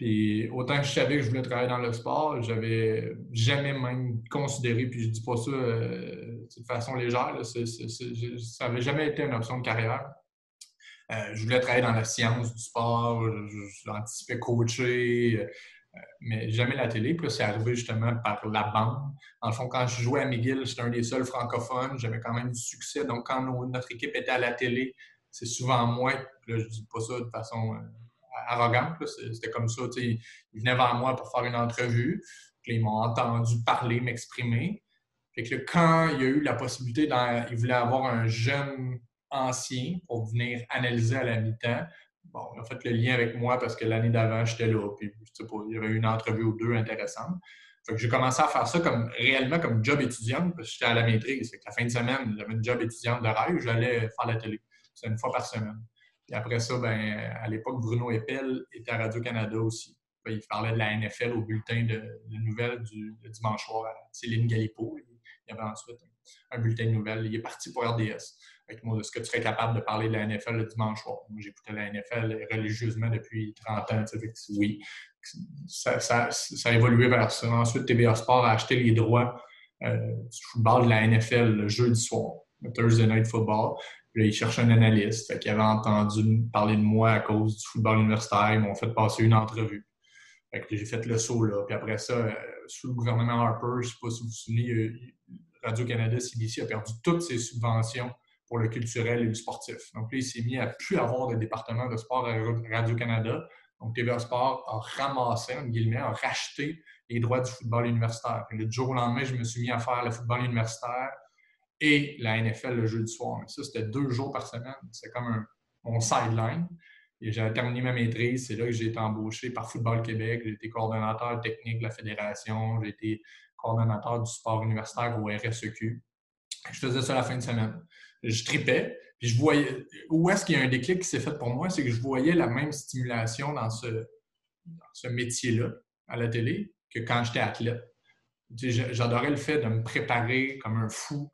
Puis autant que je savais que je voulais travailler dans le sport, j'avais jamais même considéré, puis je dis pas ça euh, de façon légère, ça n'avait jamais été une option de carrière. Euh, je voulais travailler dans la science du sport, j'anticipais coacher, euh, mais jamais la télé. Puis c'est arrivé justement par la bande. En fond, quand je jouais à McGill, j'étais un des seuls francophones. J'avais quand même du succès. Donc, quand notre équipe était à la télé, c'est souvent moi. Là, je dis pas ça de façon arrogante. C'était comme ça. Ils venaient vers moi pour faire une entrevue. ils m'ont entendu parler, m'exprimer. Que quand il y a eu la possibilité, ils voulaient avoir un jeune ancien pour venir analyser à la mi-temps. Bon, ont fait le lien avec moi parce que l'année d'avant, j'étais là. Puis, il y avait eu une entrevue ou deux intéressante. Fait j'ai commencé à faire ça comme réellement comme job étudiant parce que j'étais à la maîtrise. Fait que la fin de semaine, j'avais une job étudiante de rêve, j'allais faire la télé. C'est une fois par semaine. Et après ça, ben, à l'époque, Bruno Eppel était à Radio-Canada aussi. il parlait de la NFL au bulletin de, nouvelles du dimanche soir à Céline Galipo. Il y avait ensuite un, bulletin de nouvelles. Il est parti pour RDS. Est-ce que tu serais capable de parler de la NFL le dimanche soir? Moi, j'écoutais la NFL religieusement depuis 30 ans. oui, ça, a évolué vers ça. Ensuite, TVA Sport a acheté les droits euh, du football de la NFL le jeudi soir, Thursday Night Football. Puis là, ils cherchaient un analyste. Fait qu'ils avaient entendu parler de moi à cause du football universitaire. Ils m'ont fait passer une entrevue. Fait que j'ai fait le saut là. Puis après ça, euh, sous le gouvernement Harper, je ne sais pas si vous vous souvenez, Radio-Canada, CBC a perdu toutes ses subventions pour le culturel et le sportif. Donc là, il s'est mis à plus avoir de département de sport à Radio-Canada. Donc TVA Sport a ramassé, en guillemets, a racheté les droits du football universitaire. Et le jour au lendemain, je me suis mis à faire le football universitaire et la NFL le jeudi soir. Mais ça, c'était deux jours par semaine. C'est comme un, mon sideline. Et j'ai terminé ma maîtrise. C'est là que j'ai été embauché par Football Québec. J'ai été coordonnateur technique de la fédération. J'ai été coordonnateur du sport universitaire au RSEQ. Je faisais ça la fin de semaine. Je tripais. Puis je voyais. Où est-ce qu'il y a un déclic qui s'est fait pour moi? C'est que je voyais la même stimulation dans ce, métier-là, à la télé, que quand j'étais athlète. J'adorais le fait de me préparer comme un fou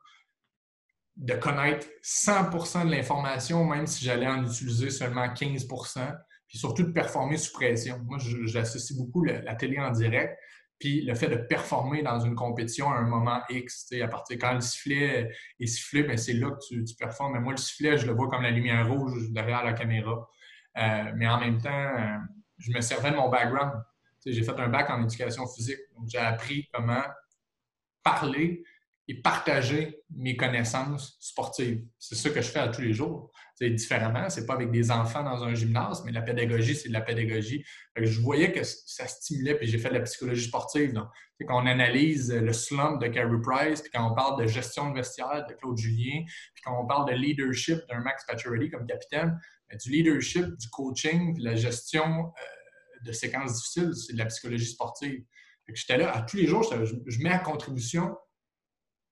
de connaître 100% de l'information, même si j'allais en utiliser seulement 15% puis surtout de performer sous pression. Moi, j'associe beaucoup la, télé en direct, puis le fait de performer dans une compétition à un moment X, à partir quand le sifflet est sifflé, ben, c'est là que tu, performes. Mais moi, le sifflet, je le vois comme la lumière rouge derrière la caméra. Euh, mais en même temps, euh, je me servais de mon background. J'ai fait un bac en éducation physique, donc j'ai appris comment parler et partager mes connaissances sportives. C'est ça que je fais à tous les jours. C'est différemment, c'est pas avec des enfants dans un gymnase, mais la pédagogie, c'est de la pédagogie. je voyais que ça stimulait, puis j'ai fait de la psychologie sportive. Donc, quand on analyse le slump de Carey Price, puis quand on parle de gestion de vestiaire de Claude Julien, puis quand on parle de leadership d'un Max Pacioretty comme capitaine, du leadership, du coaching, de la gestion euh, de séquences difficiles, c'est de la psychologie sportive. J'étais là à tous les jours, je mets à contribution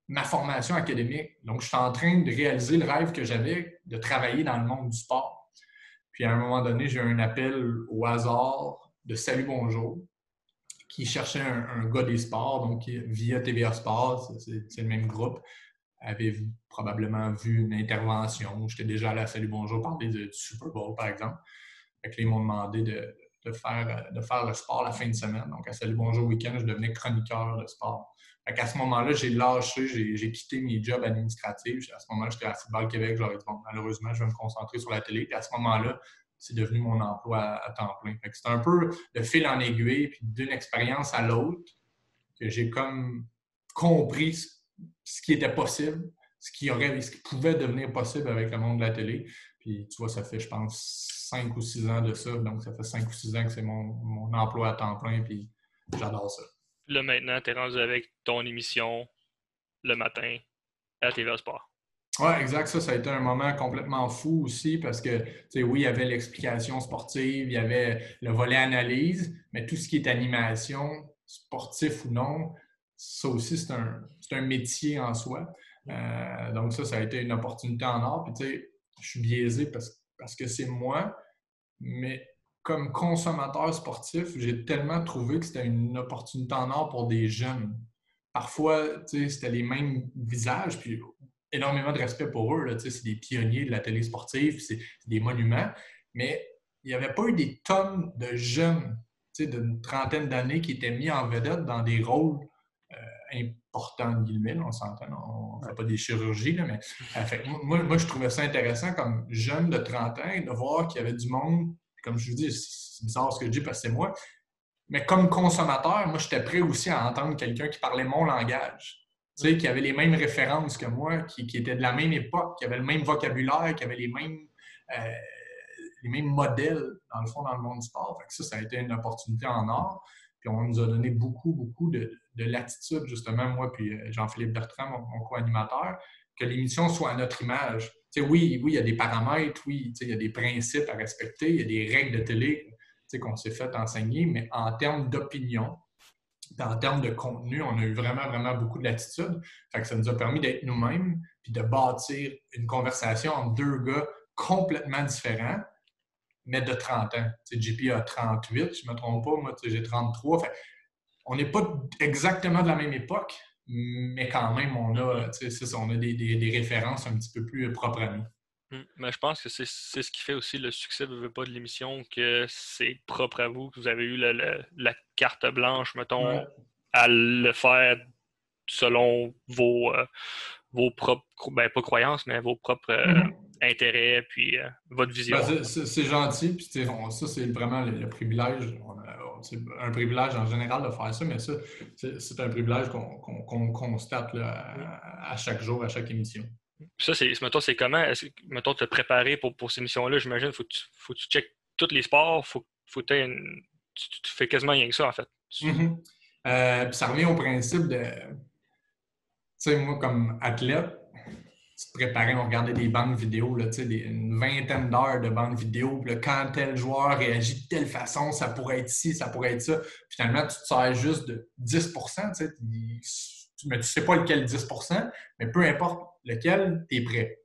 ma formation académique. Donc, je suis en train de réaliser le rêve que j'avais de travailler dans le monde du sport. Puis, à un moment donné, j'ai eu un appel au hasard de Salut Bonjour qui cherchait un, gars des sports, donc via TVA Sports, c'est le même groupe, avait probablement vu une intervention. J'étais déjà allé à Salut Bonjour parler du Super Bowl, par exemple. Fait ils m'ont demandé de faire le sport la fin de semaine. Donc, à Salut Bonjour Week-end, je devenais chroniqueur de sport à ce moment-là, j'ai lâché, j'ai quitté mes jobs administratifs. À ce moment-là, j'étais à Football Québec. J'aurais dit, malheureusement, je vais me concentrer sur la télé. Puis à ce moment-là, c'est devenu mon emploi à, temps plein. C'est un peu de fil en aiguille, puis d'une expérience à l'autre, que j'ai comme compris ce, qui était possible, ce qui, aurait, ce qui pouvait devenir possible avec le monde de la télé. Puis tu vois, ça fait, je pense, cinq ou six ans de ça. Donc, ça fait cinq ou six ans que c'est mon, mon emploi à temps plein, puis j'adore ça là, maintenant, tu es rendu avec ton émission le matin à TVA Sport. Oui, exact. Ça, ça a été un moment complètement fou aussi parce que, tu sais, oui, il y avait l'explication sportive, il y avait le volet analyse, mais tout ce qui est animation, sportif ou non, ça aussi, c'est un, un, métier en soi. Euh, donc, ça, ça a été une opportunité en or. Puis, tu sais, je suis biaisé parce, parce que c'est moi, mais comme consommateur sportif, j'ai tellement trouvé que c'était une opportunité en or pour des jeunes. Parfois, c'était les mêmes visages, puis énormément de respect pour eux. C'est des pionniers de la télé sportive, c'est des monuments. Mais il n'y avait pas eu des tonnes de jeunes d'une trentaine d'années qui étaient mis en vedette dans des rôles euh, importants, guillemets, on s'entend, on ne fait pas des chirurgies, mais euh, moi, moi, je trouvais ça intéressant comme jeune de 30 ans de voir qu'il y avait du monde, comme je vous dis, c'est bizarre ce que je dis parce que c'est moi, mais comme consommateur, moi, j'étais prêt aussi à entendre quelqu'un qui parlait mon langage qui avait les mêmes références que moi, qui, étaient de la même époque, qui avait le même vocabulaire, qui avait les mêmes, euh, modèles, dans le fond, dans le monde du sport. Ça, ça a été une opportunité en or. Puis on nous a donné beaucoup, beaucoup de, de latitude, justement, moi, puis euh, Jean-Philippe Bertrand, mon, co-animateur, que l'émission soit à notre image. Oui, oui, il y a des paramètres, oui, il y a des principes à respecter, il y a des règles de télé qu'on s'est fait enseigner, mais en termes d'opinion, en termes de contenu, on a eu vraiment, vraiment beaucoup de latitude. Fait que ça nous a permis d'être nous-mêmes puis de bâtir une conversation entre deux gars complètement différents, mais de 30 ans. JP a 38, je ne me trompe pas, moi j'ai 33. Fait, on n'est pas exactement de la même époque, mais quand même, on a, on a des, des, références un petit peu plus propres à nous. Mmh. Mais je pense que c'est ce qui fait aussi le succès de, pas de l'émission, que c'est propre à vous, que vous avez eu la carte blanche, mettons, à le faire selon vos, euh, vos propres, ben pas croyances, mais vos propres euh, mmh intérêts, puis euh, votre vision. Ben, c'est gentil, puis ça, c'est vraiment le, privilège. C'est un privilège en général de faire ça, mais ça, c'est un privilège qu'on constate à chaque jour, à chaque émission. Ça, c'est, mettons, c'est comment? mettons, te préparer pour, pour ces missions-là, j'imagine, faut que faut que tu checkes tous les sports, faut, faut tu, fais quasiment rien que ça, en fait. Mm-hmm. Euh, ça revient au principe de, tu sais, moi, comme athlète, tu te préparais, on regardait des bandes vidéo, là, une vingtaine d'heures de bandes vidéo. Puis quand tel joueur réagit de telle façon, ça pourrait être ci, ça pourrait être ça. Finalement, tu te sers juste de 10 tu sais, mais tu ne sais pas lequel 10% mais peu importe lequel, tu es prêt.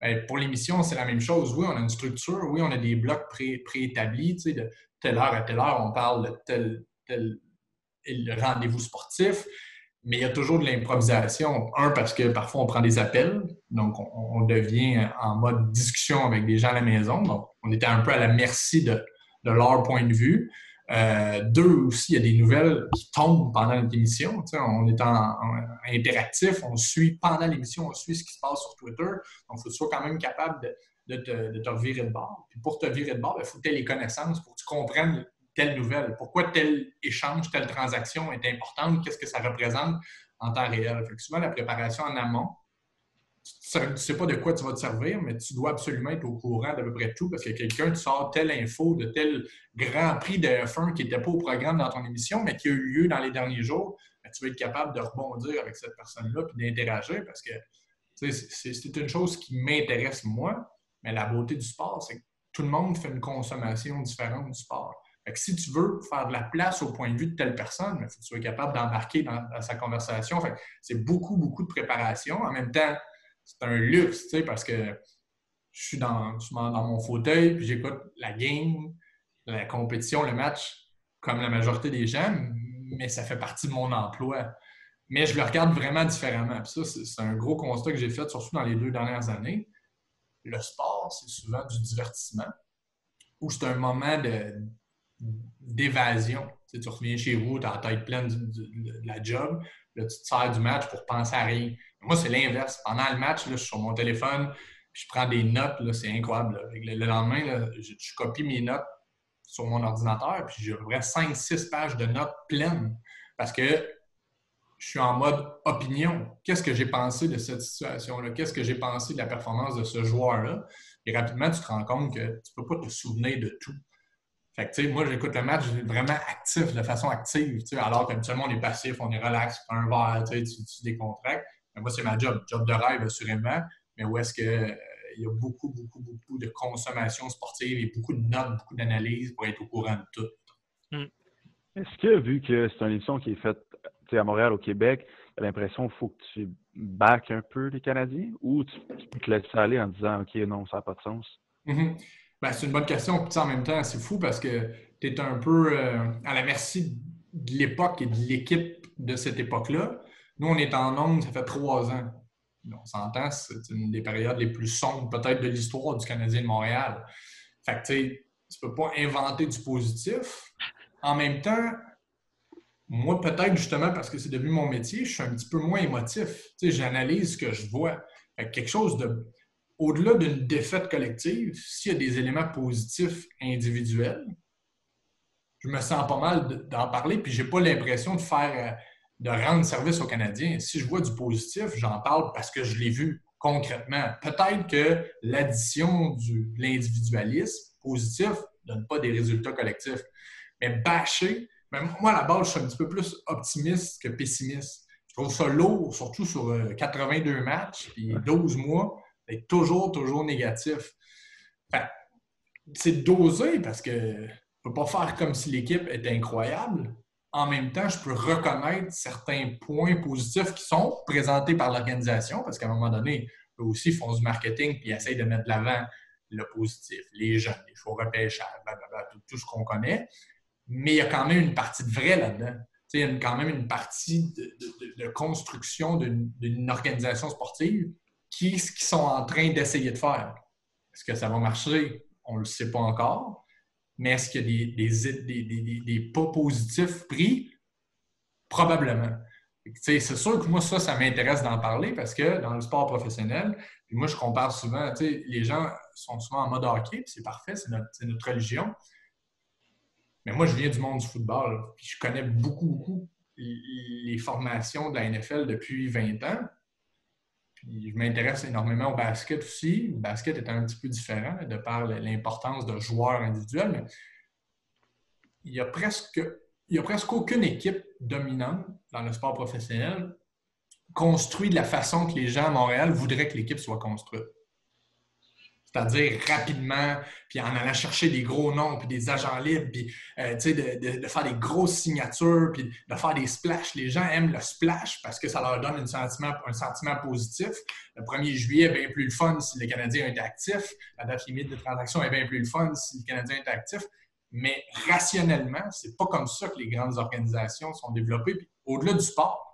Ben, pour l'émission, c'est la même chose. Oui, on a une structure, oui, on a des blocs préétablis, sais, de telle heure à telle heure, on parle de tel, tel rendez-vous sportif, mais il y a toujours de l'improvisation. Un, parce que parfois on prend des appels, donc on, devient en mode discussion avec des gens à la maison. Donc, on était un peu à la merci de, de leur point de vue. Euh, deux, aussi, il y a des nouvelles qui tombent pendant l'émission. On est en, interactif, on suit pendant l'émission, on suit ce qui se passe sur Twitter. Donc, il faut que tu sois quand même capable de, te, de, revirer de bord. Puis pour te virer de bord, il faut que tu aies les connaissances pour que tu comprennes telle nouvelle? Pourquoi tel échange, telle transaction est importante, qu'est-ce que ça représente en temps réel? Fait que souvent, la préparation en amont, tu ne sais pas de quoi tu vas te servir, mais tu dois absolument être au courant d'à peu près tout parce que quelqu'un te sort telle info de tel grand prix de F1 qui n'était pas au programme dans ton émission, mais qui a eu lieu dans les derniers jours. Ben, tu vas être capable de rebondir avec cette personne-là et d'interagir parce que c'est une chose qui m'intéresse moi, mais la beauté du sport, c'est que tout le monde fait une consommation différente du sport. Si tu veux faire de la place au point de vue de telle personne, il faut que tu sois capable d'embarquer dans, sa conversation. C'est beaucoup, beaucoup de préparation. En même temps, c'est un luxe, tu parce que je suis dans, dans mon fauteuil, puis j'écoute la game, la compétition, le match, comme la majorité des gens, mais ça fait partie de mon emploi. Mais je le regarde vraiment différemment. Ça, c'est un gros constat que j'ai fait, surtout dans les deux dernières années. Le sport, c'est souvent du divertissement, ou c'est un moment d'évasion. Tu, tu, reviens chez vous, tu as la tête pleine de, la job, là, tu te sers du match pour penser à rien. Moi, c'est l'inverse. Pendant le match, là, je suis sur mon téléphone, je prends des notes, c'est incroyable. Le, lendemain, je, copie mes notes sur mon ordinateur, puis j'ai à 5-6 pages de notes pleines parce que je suis en mode opinion. Qu'est-ce que j'ai pensé de cette situation-là? Qu'est-ce que j'ai pensé de la performance de ce joueur-là? Et rapidement, tu te rends compte que tu ne peux pas te souvenir de tout. Fait que, moi, j'écoute le match vraiment actif, de façon active, alors qu'habituellement, on est passif, on est relax, tu un verre, tu, tu décontractes. moi, c'est ma job, job de rêve, assurément, mais où est-ce que il y a beaucoup, beaucoup, beaucoup de consommation sportive et beaucoup de notes, beaucoup d'analyses pour être au courant de tout. Hmm. Est-ce que, vu que c'est une émission qui est faite à Montréal, au Québec, tu as l'impression qu'il faut que tu back un peu les Canadiens? Ou tu, peux te laisser aller en disant OK, non, ça n'a pas de sens? Mm-hmm. C'est une bonne question. Puis en même temps, c'est fou parce que tu es un peu euh, à la merci de l'époque et de l'équipe de cette époque-là. Nous, on est en nombre, ça fait trois ans on s'entend, c'est une des périodes les plus sombres peut-être de l'histoire du Canadien de Montréal. Fait que, tu ne peux pas inventer du positif. En même temps, moi, peut-être justement parce que c'est devenu mon métier, je suis un petit peu moins émotif. J'analyse ce que je vois. quelque chose de. Au-delà d'une défaite collective, s'il y a des éléments positifs individuels, je me sens pas mal d'en parler, puis j'ai pas l'impression de faire euh, de rendre service aux Canadiens. Si je vois du positif, j'en parle parce que je l'ai vu concrètement. Peut-être que l'addition de l'individualisme positif ne donne pas des résultats collectifs. Mais bâcher, moi, à la base, je suis un petit peu plus optimiste que pessimiste. Je trouve ça lourd, surtout sur 82 euh, matchs et 12 mois, toujours, toujours négatif. c'est dosé parce que ne peut pas faire comme si l'équipe était incroyable, en même temps, je peux reconnaître certains points positifs qui sont présentés par l'organisation, parce qu'à un moment donné, eux aussi font du marketing et essayent de mettre de l'avant le positif, les jeunes, les faux repêchages, tout, tout, ce qu'on connaît. Mais il y a quand même une partie de vrai là-dedans. Il y a quand même une partie de, construction d'une organisation sportive qui, qui sont en train d'essayer de faire. Est-ce que ça va marcher? On ne le sait pas encore mais est-ce qu'il y a des, des, pas positifs pris? Probablement. C'est sûr que moi, ça, ça m'intéresse d'en parler parce que dans le sport professionnel, moi, je compare souvent, les gens sont souvent en mode hockey, c'est parfait, c'est notre, notre, religion. Mais moi, je viens du monde du football, puis je connais beaucoup, beaucoup les formations de la NFL depuis 20 ans je m'intéresse énormément au basket aussi. Le basket est un petit peu différent de par l'importance de joueurs individuels, mais il n'y a a presque aucune équipe dominante dans le sport professionnel construite de la façon que les gens à Montréal voudraient que l'équipe soit construite c'est-à-dire rapidement, puis en allant chercher des gros noms, puis des agents libres, puis euh, de, faire des grosses signatures, puis de faire des splashs. Les gens aiment le splash parce que ça leur donne un sentiment, un sentiment positif. Le 1er juillet est bien plus le fun si le Canadien est actif. La date limite de transaction est bien plus le fun si le Canadien est actif. Mais rationnellement, c'est pas comme ça que les grandes organisations sont développées. au-delà du sport,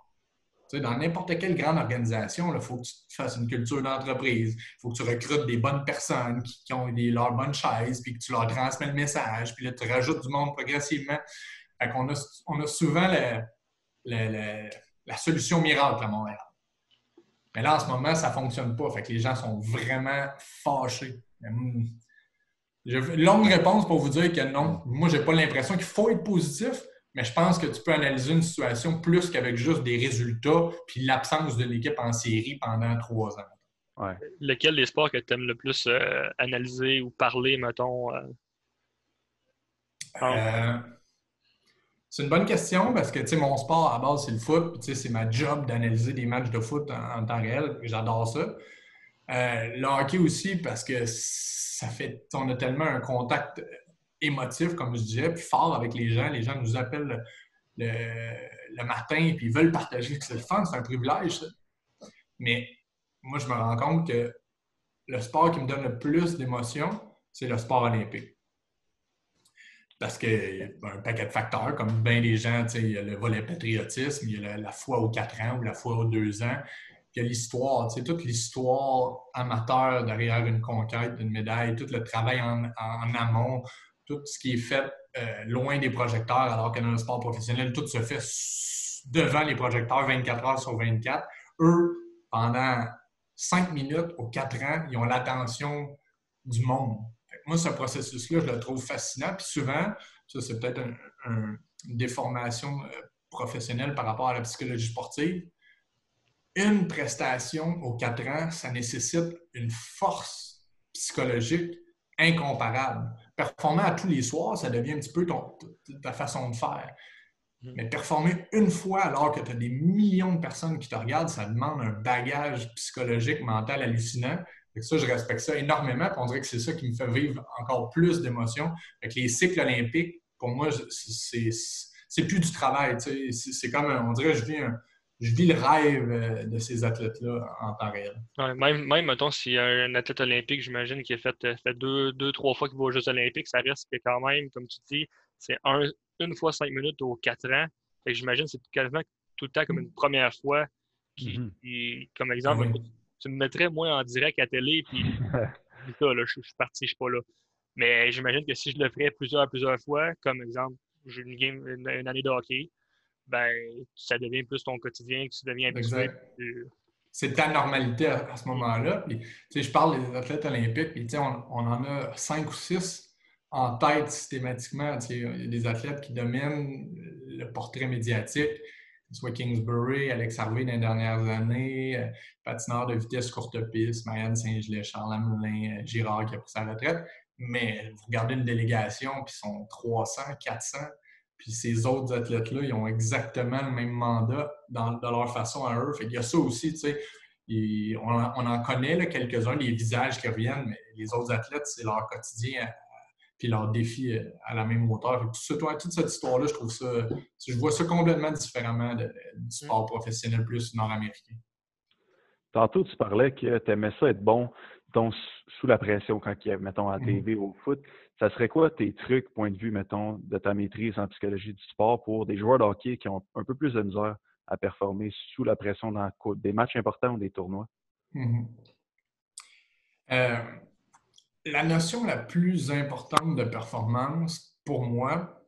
dans n'importe quelle grande organisation, il faut que tu fasses une culture d'entreprise. Il faut que tu recrutes des bonnes personnes qui, ont leurs bonnes chaises, puis que tu leur transmets le message, puis là, tu rajoutes du monde progressivement. on, a, on a souvent la solution miracle à Montréal. Mais là, en ce moment, ça ne fonctionne pas. Fait que les gens sont vraiment fâchés. Hmm, longue réponse pour vous dire que non. Moi, je n'ai pas l'impression qu'il faut être positif, mais je pense que tu peux analyser une situation plus qu'avec juste des résultats puis l'absence de l'équipe en série pendant trois ans. Lequel des sports que tu aimes le plus euh, analyser ou parler, mettons? Euh? Euh, c'est une bonne question parce que mon sport à base, c'est le foot. C'est ma job d'analyser des matchs de foot en, temps réel. J'adore ça. le hockey aussi parce que ça fait. On a tellement un contact émotif, comme je disais, puis fort avec les gens. Les gens nous appellent le, matin puis ils veulent partager. C'est le fun, c'est un privilège. Mais moi, je me rends compte que le sport qui me donne le plus d'émotion, c'est le sport olympique. Parce qu'il y a un paquet de facteurs, comme bien des gens, il y a le volet patriotisme, il y a la, foi aux quatre ans ou la foi aux deux ans, il y a l'histoire, toute l'histoire amateur derrière une conquête, une médaille, tout le travail en amont, tout ce qui est fait euh, loin des projecteurs, alors que dans le sport professionnel, tout se fait devant les projecteurs 24 heures sur 24. Eux, pendant 5 minutes ou 4 ans, ils ont l'attention du monde. Moi, ce processus-là, je le trouve fascinant. Puis souvent, ça, c'est peut-être une déformation euh, professionnelle par rapport à la psychologie sportive. Une prestation aux 4 ans, ça nécessite une force psychologique incomparable performer à tous les soirs, ça devient un petit peu ta façon de faire. Mhm. Mais performer une fois alors que tu as des millions de personnes qui te regardent, ça demande un bagage psychologique, mental hallucinant. Et ça, je respecte ça énormément. On dirait que c'est ça qui me fait vivre encore plus d'émotions. Les cycles olympiques, pour moi, c'est plus du travail. C'est comme, on dirait je vis, je vis le rêve euh, de ces athlètes-là en temps réel. même, même, mettons, s'il y a un athlète olympique, j'imagine, qui a fait, fait deux, deux, trois fois qu'il va aux Jeux olympiques, ça reste que quand même, comme tu dis, c'est une fois cinq minutes aux quatre ans. j'imagine que c'est quasiment tout le temps comme une première fois. Qui, mm-hmm. comme exemple, ah tu me mettrais moi en direct à télé, puis [laughs] là, là, je, suis parti, je suis pas là. Mais j'imagine que si je le ferais plusieurs, plusieurs fois, comme exemple, j'ai une, game, une, année de hockey, ben, ça devient plus ton quotidien, que tu deviens habitué. C'est ta normalité à, ce moment-là. je parle des athlètes olympiques, puis on, on en a cinq ou six en tête systématiquement. Il y a des athlètes qui dominent le portrait médiatique soit Kingsbury, Alex Harvey dans les dernières années, euh, patineur de vitesse courte piste, Marianne Saint-Gelais, Charles Hamelin, euh, Girard qui a pris sa retraite. Mais vous regardez une délégation, puis ils sont 300, 400, puis ces autres athlètes-là, ils ont exactement le même mandat dans, leur façon à eux. Fait il y a ça aussi, tu sais. On, en connaît quelques-uns, des visages qui reviennent, mais les autres athlètes, c'est leur quotidien puis leur défi euh, à la même hauteur. Tout toute cette histoire-là, je trouve ça, je vois ça complètement différemment du sport professionnel plus nord-américain. Tantôt, tu parlais que tu aimais ça être bon donc, sous la pression quand il y a, mettons, à TV ou au foot. Ça serait quoi tes trucs, point de vue, mettons, de ta maîtrise en psychologie du sport pour des joueurs de hockey qui ont un peu plus de misère à performer sous la pression dans des matchs importants ou des tournois? Mm-hmm. Euh, la notion la plus importante de performance, pour moi,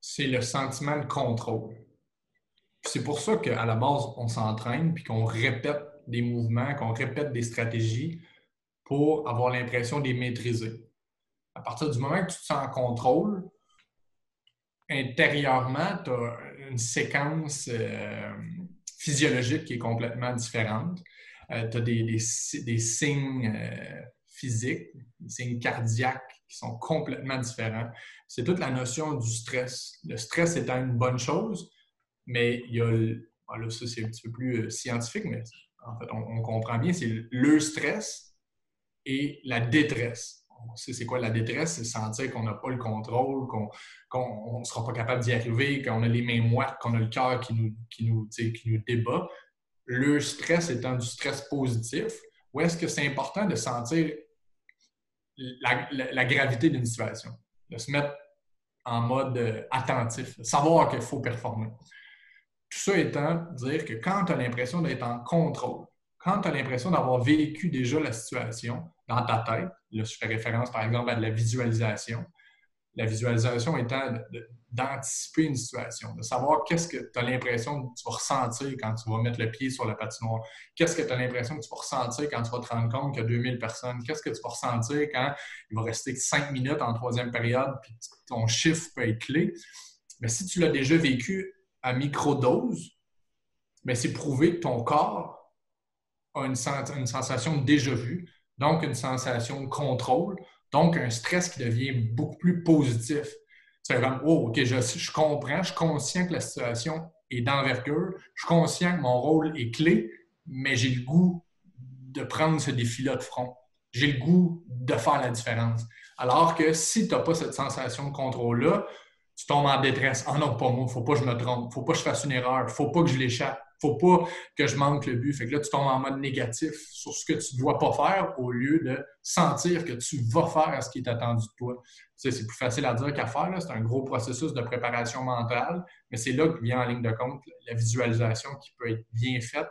c'est le sentiment de contrôle. C'est pour ça qu'à la base, on s'entraîne puis qu'on répète des mouvements, qu'on répète des stratégies pour avoir l'impression de les maîtriser. À partir du moment que tu te sens en contrôle, intérieurement, tu as une séquence euh, physiologique qui est complètement différente. Euh, tu as des, signes euh, physiques, des signes cardiaques qui sont complètement différents. C'est toute la notion du stress. Le stress étant une bonne chose, mais il y a, là, ça c'est un petit peu plus euh, scientifique, mais en fait, on, comprend bien, c'est le stress et la détresse. On sait c'est quoi la détresse, c'est sentir qu'on n'a pas le contrôle, qu'on ne sera pas capable d'y arriver, qu'on a les mains moites, qu'on a le cœur qui nous, qui, nous, qui nous débat. Le stress étant du stress positif, où est-ce que c'est important de sentir la, gravité d'une situation, de se mettre en mode euh, attentif, savoir qu'il faut performer. Tout ça étant dire que quand tu as l'impression d'être en contrôle, quand tu as l'impression d'avoir vécu déjà la situation dans ta tête, là je fais référence par exemple à de la visualisation, la visualisation étant d'anticiper une situation, de savoir qu'est-ce que tu as l'impression que tu vas ressentir quand tu vas mettre le pied sur la patinoire, qu'est-ce que tu as l'impression que tu vas ressentir quand tu vas te rendre compte qu'il y a 2000 personnes, qu'est-ce que tu vas ressentir quand il va rester 5 minutes en troisième période, puis ton chiffre peut être clé? Mais si tu l'as déjà vécu à microdose, ben, c'est prouvé que ton corps a une, une sensation déjà vue, donc une sensation de contrôle, donc, un stress qui devient beaucoup plus positif. C'est comme, oh, OK, je, comprends, je suis conscient que la situation est d'envergure, je suis conscient que mon rôle est clé, mais j'ai le goût de prendre ce défi-là de front. J'ai le goût de faire la différence. Alors que si tu n'as pas cette sensation de contrôle-là, tu tombes en détresse. Ah non, pas moi, il ne faut pas que je me trompe, il ne faut pas que je fasse une erreur, il ne faut pas que je l'échappe faut pas que je manque le but. Fait que là, tu tombes en mode négatif sur ce que tu ne dois pas faire au lieu de sentir que tu vas faire ce qui est attendu de toi. c'est plus facile à dire qu'à faire. C'est un gros processus de préparation mentale, mais c'est là que vient en ligne de compte la visualisation qui peut être bien faite.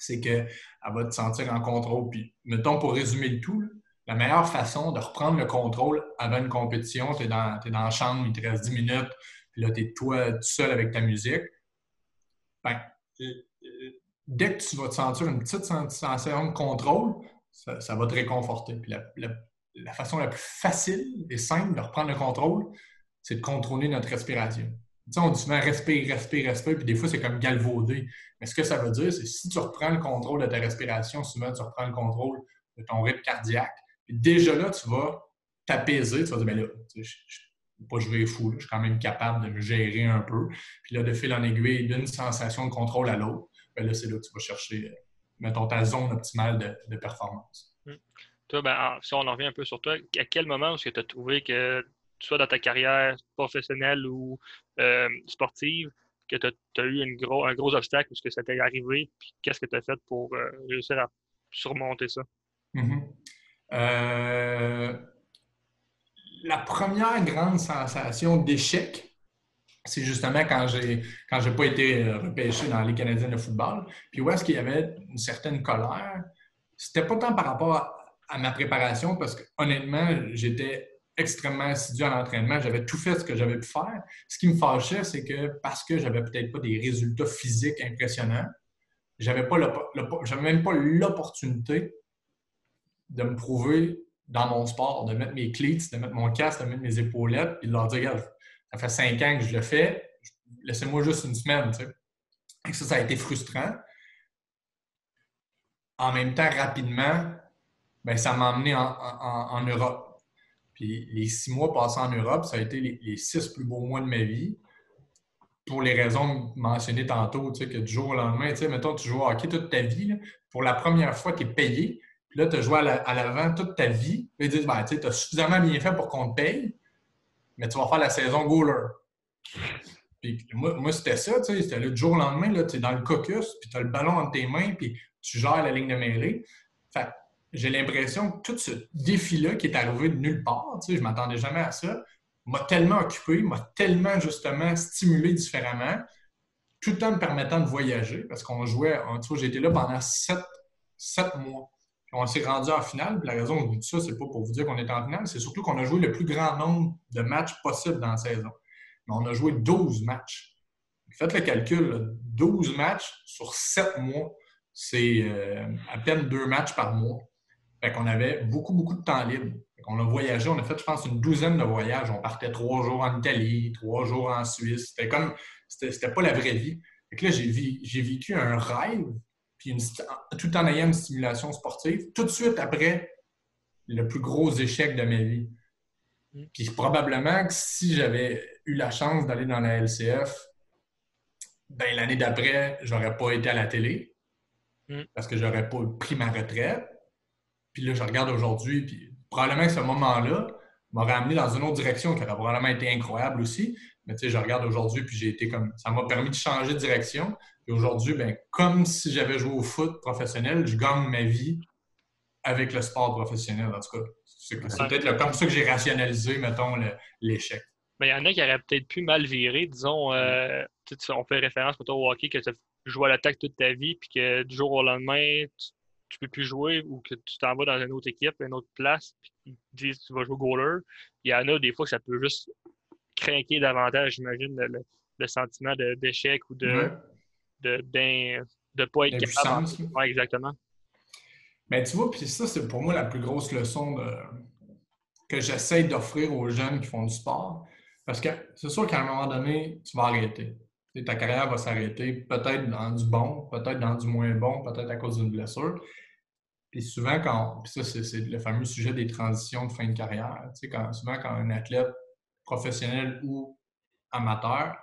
C'est qu'elle va te sentir en contrôle. Puis, mettons, pour résumer le tout, la meilleure façon de reprendre le contrôle avant une compétition, tu es, dans, es dans la chambre, il te reste 10 minutes, puis là, tu es toi tout seul avec ta musique. Ben, dès que tu vas te sentir une petite sensation de contrôle, ça, va te réconforter. Puis la, façon la plus facile et simple de reprendre le contrôle, c'est de contrôler notre respiration. Tu sais, on dit souvent respire, respire, respire, puis des fois, c'est comme galvaudé. Mais ce que ça veut dire, c'est si tu reprends le contrôle de ta respiration, souvent, tu reprends le contrôle de ton rythme cardiaque. Déjà là, tu vas t'apaiser, tu vas dire, ben là, pas jouer fou, je suis quand même capable de me gérer un peu. Puis là, de fil en aiguille, d'une sensation de contrôle à l'autre, ben là, c'est là que tu vas chercher, mettons, ta zone optimale de, performance. Hmm. Toi, ben, si on en revient un peu sur toi, à quel moment est-ce que tu as trouvé que, soit dans ta carrière professionnelle ou euh, sportive, que tu as, eu une gros, un gros obstacle, est-ce que ça t'est arrivé, puis qu'est-ce que tu as fait pour euh, réussir à surmonter ça? Mm-hmm. Euh, la première grande sensation d'échec, c'est justement quand j'ai quand j'ai pas été euh, repêché dans les Canadiens de football. Puis où est-ce qu'il y avait une certaine colère? C'était pas tant par rapport à, ma préparation, parce que honnêtement, j'étais extrêmement assidu à l'entraînement. J'avais tout fait ce que j'avais pu faire. Ce qui me fâchait, c'est que parce que j'avais peut-être pas des résultats physiques impressionnants, j'avais pas j'avais même pas l'opportunité de me prouver dans mon sport, de mettre mes cleats, de mettre mon casque, de mettre mes épaulettes, et de leur dire, regarde, ça fait cinq ans que je le fais, laissez-moi juste une semaine. Tu sais. Et ça, ça a été frustrant. En même temps, rapidement, ben, ça m'a emmené en, Europe. Puis les six mois passés en Europe, ça a été les, six plus beaux mois de ma vie. Pour les raisons mentionnées tantôt, tu sais, que du jour au lendemain, tu sais, mettons, tu joues au hockey toute ta vie. pour la première fois, tu es payé. Puis là, tu as joué à l'avant toute ta vie. Ils disent, ben, tu as suffisamment bien fait pour qu'on te paye, mais tu vas faire la saison goaler. Puis moi, c'était ça, tu sais, c'était le jour au lendemain, tu es dans le caucus, puis tu as le ballon entre tes mains, puis tu gères la ligne de mêlée. Fait j'ai l'impression que tout ce défi-là qui est arrivé de nulle part, tu sais, je m'attendais jamais à ça, m'a tellement occupé, m'a tellement justement stimulé différemment, tout en me permettant de voyager, parce qu'on jouait, tu vois, j'ai été là pendant sept, sept mois on s'est rendu en finale. la raison dis ça, c'est pas pour vous dire qu'on est en finale, c'est surtout qu'on a joué le plus grand nombre de matchs possible dans la saison. Mais on a joué 12 matchs. Faites le calcul, 12 matchs sur 7 mois, c'est euh, à peine deux matchs par mois. Fait qu'on avait beaucoup, beaucoup de temps libre. On a voyagé, on a fait, je pense, une douzaine de voyages. On partait trois jours en Italie, trois jours en Suisse. C'était comme, c'était pas la vraie vie. Fait là, j'ai vécu un rêve puis tout en ayant une stimulation sportive, tout de suite après le plus gros échec de ma vie. Mm. Puis probablement que si j'avais eu la chance d'aller dans la LCF, ben, l'année d'après, j'aurais pas été à la télé mm. parce que j'aurais pas pris ma retraite. Puis là, je regarde aujourd'hui, puis probablement que ce moment-là m'aurait amené dans une autre direction qui aurait probablement été incroyable aussi. Mais tu sais, je regarde aujourd'hui, puis j'ai été comme. Ça m'a permis de changer de direction. Et aujourd'hui, ben, comme si j'avais joué au foot professionnel, je gagne ma vie avec le sport professionnel. En tout cas, c'est peut-être comme ça que j'ai rationalisé, mettons, l'échec. Mais il y en a qui auraient peut-être pu mal virer. Disons, euh, on fait référence au hockey que tu joues à l'attaque toute ta vie, puis que du jour au lendemain, tu, ne peux plus jouer ou que tu t'en vas dans une autre équipe, une autre place, puis ils disent que tu vas jouer goaler. Il y en a des fois que ça peut juste craquer davantage, j'imagine, le, sentiment d'échec ou de, de ne de pas être capable. Ouais, exactement. Mais tu vois, puis ça, c'est pour moi la plus grosse leçon que j'essaie d'offrir aux jeunes qui font du sport. Parce que c'est sûr qu'à un moment donné, tu vas arrêter. ta carrière va s'arrêter, peut-être dans du bon, peut-être dans du moins bon, peut-être à cause d'une blessure. Puis souvent, quand. Puis ça, c'est le fameux sujet des transitions de fin de carrière. Tu sais, quand, souvent, quand un athlète professionnel ou amateur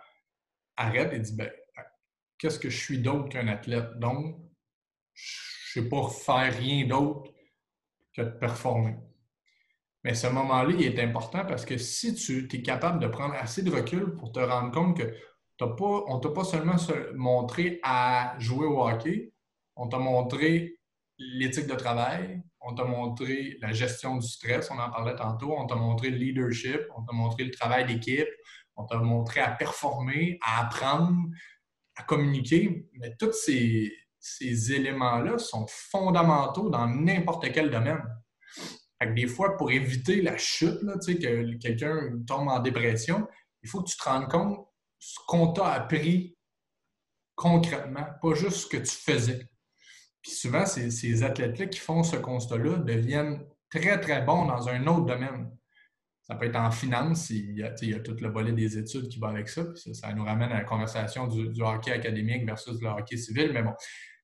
arrête et dit ben, qu'est-ce que je suis d'autre qu'un athlète? Donc, je ne sais pas faire rien d'autre que de performer. Mais ce moment-là, il est important parce que si tu es capable de prendre assez de recul pour te rendre compte que pas, on ne t'a pas seulement montré à jouer au hockey, on t'a montré l'éthique de travail, on t'a montré la gestion du stress, on en parlait tantôt, on t'a montré le leadership, on t'a montré le travail d'équipe, on t'a montré à performer, à apprendre, à communiquer, mais tous ces, éléments-là sont fondamentaux dans n'importe quel domaine. des fois, pour éviter la chute, que quelqu'un tombe en dépression, il faut que tu te rendes compte ce qu'on t'a appris concrètement, pas juste ce que tu faisais. Puis souvent, ces athlètes-là qui font ce constat-là deviennent très, très bons dans un autre domaine. Ça peut être en finance, il y, a, tout le volet des études qui va avec ça. ça, nous ramène à la conversation du, hockey académique versus le hockey civil. Mais bon.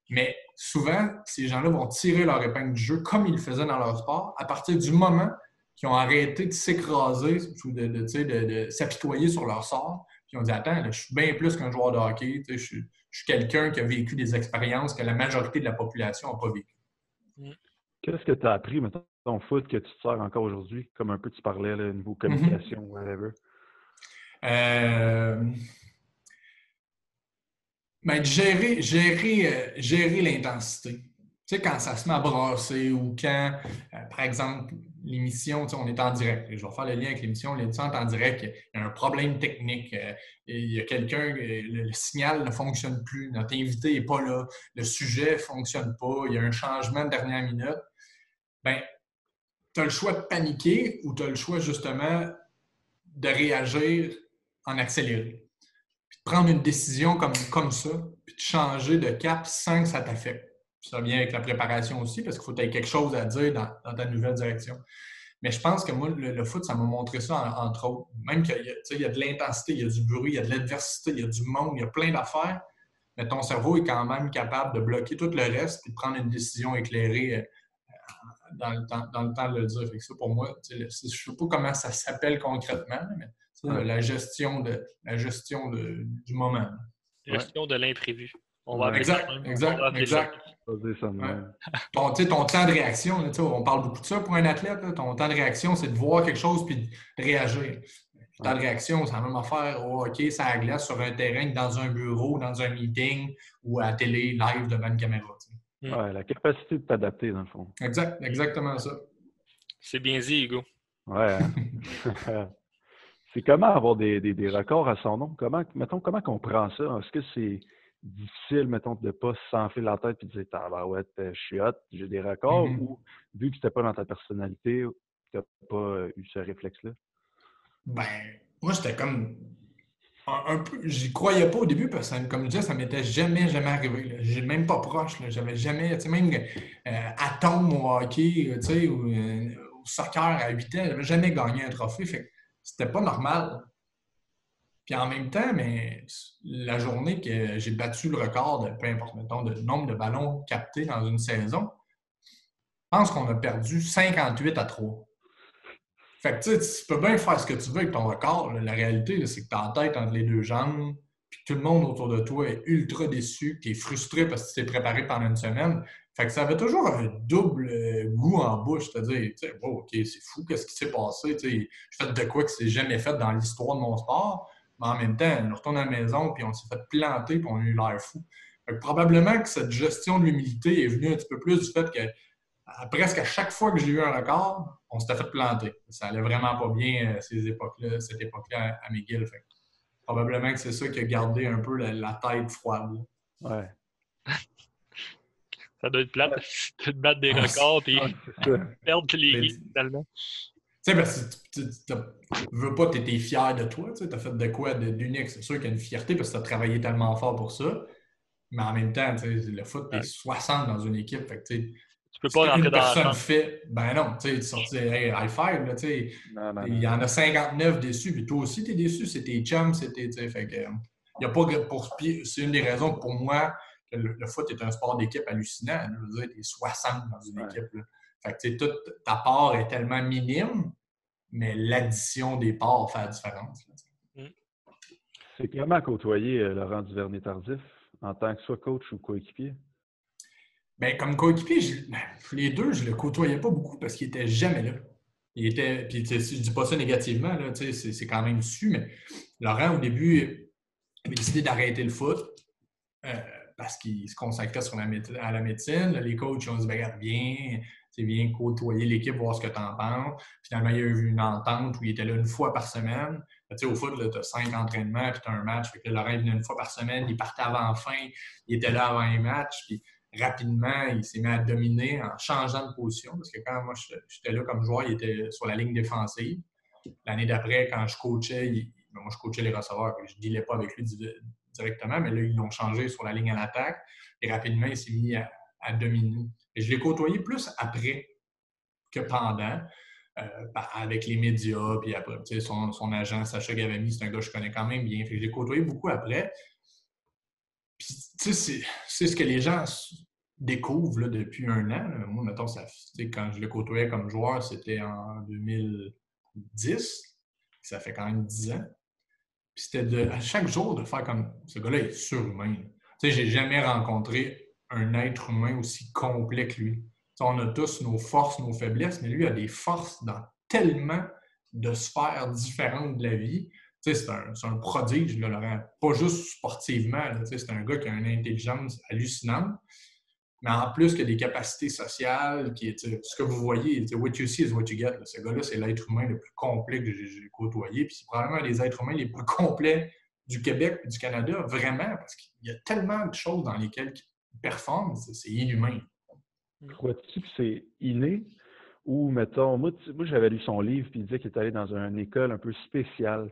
Mais souvent, ces gens-là vont tirer leur épingle du jeu comme ils le faisaient dans leur sport à partir du moment qui ont arrêté de s'écraser ou de, s'apitoyer sur leur sort. Puis ont dit Attends, je suis bien plus qu'un joueur de hockey. Je suis, quelqu'un qui a vécu des expériences que la majorité de la population n'a pas vécues. Qu'est-ce que tu as appris, maintenant, ton foot, que tu te sers encore aujourd'hui? Comme un peu tu parlais, au niveau communication, ou whatever? Euh... Ben, gérer, gérer, euh, gérer l'intensité. Tu sais, quand ça se met à brasser ou quand, euh, par exemple, l'émission, on est en direct. Je vais faire le lien avec l'émission. L'émission est en direct. Il y a un problème technique. Euh, il y a quelqu'un, le, signal ne fonctionne plus. Notre invité n'est pas là. Le sujet ne fonctionne pas. Il y a un changement de dernière minute. Bien, tu as le choix de paniquer ou tu as le choix justement de réagir en accéléré. Puis de prendre une décision comme, comme ça, puis de changer de cap sans que ça t'affecte. Ça vient avec la préparation aussi, parce qu'il faut que tu aies quelque chose à dire dans, ta nouvelle direction. Mais je pense que moi, le, foot, ça m'a montré ça, entre autres. Même qu'il y, a de l'intensité, il y a du bruit, il y a de l'adversité, il y a du monde, il y a plein d'affaires. Mais ton cerveau est quand même capable de bloquer tout le reste et de prendre une décision éclairée euh, dans le temps, dans le temps de le dire. Fait que ça, pour moi, je ne sais pas comment ça s'appelle concrètement, mais la gestion, de, la gestion de, du moment. La gestion de l'imprévu. On va exact, exact, exact. Ton, ton, temps de réaction, on parle beaucoup de ça pour un athlète. ton temps de réaction, c'est de voir quelque chose puis de réagir. Le temps de réaction, c'est la même affaire au hockey, ça glace sur un terrain, dans un bureau, dans un meeting ou à la télé, live devant une caméra. Mm. Ouais, la capacité de t'adapter, dans le fond. Exact, exactement ça. C'est bien dit, Hugo. Ouais. Hein. [laughs] c'est comment avoir des, des, records à son nom? Comment, mettons, comment on prend ça? Est-ce que c'est difficile, mettons, de ne pas s'enfiler la tête et de dire Ah bah ouais, je suis hot, j'ai des records mm-hmm. ou vu que c'était pas dans ta personnalité, tu n'as pas eu ce réflexe-là? Ben, moi, j'étais comme. J'y croyais pas au début parce que, comme je disais, ça m'était jamais, jamais arrivé. J'ai même pas proche. J'avais jamais, tu sais, même euh, à au hockey, tu sais, ou euh, au soccer à 8 ans, j'avais jamais gagné un trophée. C'était pas normal. Puis en même temps, mais la journée que j'ai battu le record de, peu importe, mettons, de nombre de ballons captés dans une saison, je pense qu'on a perdu 58 à 3. Fait que tu peux bien faire ce que tu veux avec ton record. La réalité, c'est que tu as la tête entre les deux jambes, puis tout le monde autour de toi est ultra déçu, tu es frustré parce que tu t'es préparé pendant une semaine. Fait que ça avait toujours un double euh, goût en bouche, c'est-à-dire, oh, OK, c'est fou, qu'est-ce qui s'est passé? Je fais de quoi que c'est jamais fait dans l'histoire de mon sport, mais en même temps, on retourne à la maison, puis on s'est fait planter, puis on a eu l'air fou. probablement que cette gestion de l'humilité est venue un petit peu plus du fait que presque à chaque fois que j'ai eu un record, on s'était fait planter. Ça allait vraiment pas bien euh, ces époques-là, cette époque-là à McGill. probablement que c'est ça qui a gardé un peu la, tête froide. Ouais. ça doit être plate de battre des records et perdre les ligues finalement. Tu sais, parce que tu veux pas, tu étais fier de toi, tu as fait de quoi d'unique. C'est sûr qu'il y a une fierté parce que tu as travaillé tellement fort pour ça. Mais en même temps, le foot, tu es 60 dans une équipe. Fait que, peux pas rentrer dans personne fait, ben non, tu sais, sortir hey, high five, là, tu sais. Il y en a 59 déçus, puis toi aussi, tu es déçu, c'est tes chums, c'était, tu sais, fait que, il y a pas pour c'est une des raisons pour moi que le, foot est un sport d'équipe hallucinant. Je veux dire, tu es 60 dans une équipe, là. Fait que, tu sais, toute ta part est tellement minime, mais l'addition des parts fait la différence. Mm. C'est comment côtoyer euh, Laurent Duvernay-Tardif en tant que soit coach ou coéquipier? Bien, comme coéquipier, ben, les deux, je ne le côtoyais pas beaucoup parce qu'il n'était jamais là. Il était, puis je ne dis pas ça négativement, c'est quand même su, mais Laurent, au début, avait décidé d'arrêter le foot euh, parce qu'il se consacrait à la médecine. les coachs ont dit regarde, viens, viens côtoyer l'équipe, voir ce que tu en penses. Finalement, il y a eu une entente où il était là une fois par semaine. au foot, tu as cinq entraînements, puis tu as un match. Fait Laurent venait une fois par semaine, il partait avant fin, il était là avant un match. Puis rapidement, il s'est mis à dominer en changeant de position. Parce que quand moi, j'étais là comme joueur, il était sur la ligne défensive. L'année d'après, quand je coachais, ben, moi, je coachais les receveurs, je ne dealais pas avec lui directement, mais là, ils l'ont changé sur la ligne à l'attaque. Et rapidement, il s'est mis à, dominer. Et je l'ai côtoyé plus après que pendant. Euh, avec les médias, puis après, son, son agent Sacha Gavami, c'est un gars que je connais quand même bien. je l'ai côtoyé beaucoup après. C'est ce que les gens découvre depuis un an. Moi, mettons, ça, quand je le côtoyais comme joueur, c'était en 2010. Ça fait quand même 10 ans. Puis c'était à chaque jour de faire comme ce gars-là est surhumain. Tu sais, j'ai jamais rencontré un être humain aussi complet que lui. on a tous nos forces, nos faiblesses, mais lui a des forces dans tellement de sphères différentes de la vie. C'est un, un, prodige, Laurent. Pas juste sportivement. C'est un gars qui a une intelligence hallucinante mais en plus que des capacités sociales, qui ce que vous voyez, what you see is what you get. Ce gars-là, c'est l'être humain le plus complet que j'ai côtoyé. Puis c'est probablement des êtres humains les plus [laughs] complets du Québec et du Canada, vraiment, parce qu'il y a tellement de choses dans lesquelles il performe, c'est inhumain. Crois-tu que c'est inné? Ou, mettons, moi, moi j'avais lu son livre, puis il disait qu'il est allé dans une école un peu spéciale.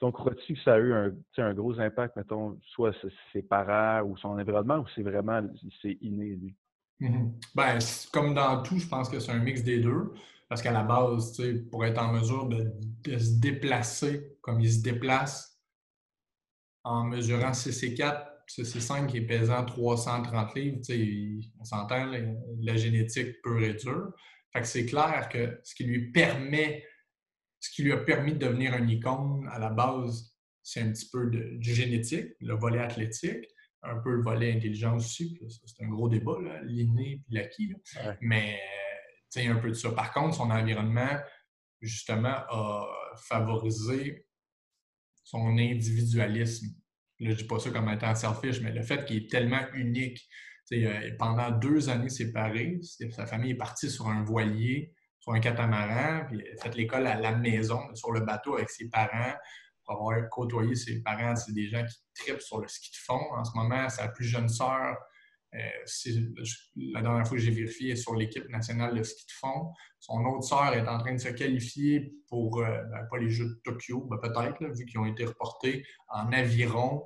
Donc, crois-tu que ça a eu un, un, gros impact, mettons, soit ses parents ou son environnement, ou c'est vraiment c'est inné, lui? Mm-hmm. Ben, comme dans tout, je pense que c'est un mix des deux. Parce qu'à la base, pour être en mesure de, se déplacer comme il se déplace en mesurant 6 et 4, c'est 5 qui est pesant 330 livres, on s'entend, la génétique et dure. Fait que c'est clair que ce qui lui permet ce qui lui a permis de devenir un icône à la base, c'est un petit peu de, du génétique, le volet athlétique, un peu le volet intelligence aussi. C'est un gros débat, l'inné et l'acquis. Mais il y a un peu de ça. Par contre, son environnement, justement, a favorisé son individualisme. Là, je ne dis pas ça comme étant selfish, mais le fait qu'il est tellement unique. Euh, pendant deux années séparées, sa famille est partie sur un voilier sur un catamaran, puis fait l'école à la maison, sur le bateau avec ses parents, pour avoir côtoyé ses parents. C'est des gens qui tripent sur le ski de fond. En ce moment, sa plus jeune sœur, euh, la dernière fois que j'ai vérifié, est sur l'équipe nationale de ski de fond. Son autre sœur est en train de se qualifier pour, euh, ben, pas les Jeux de Tokyo, ben, peut-être, vu qu'ils ont été reportés en aviron.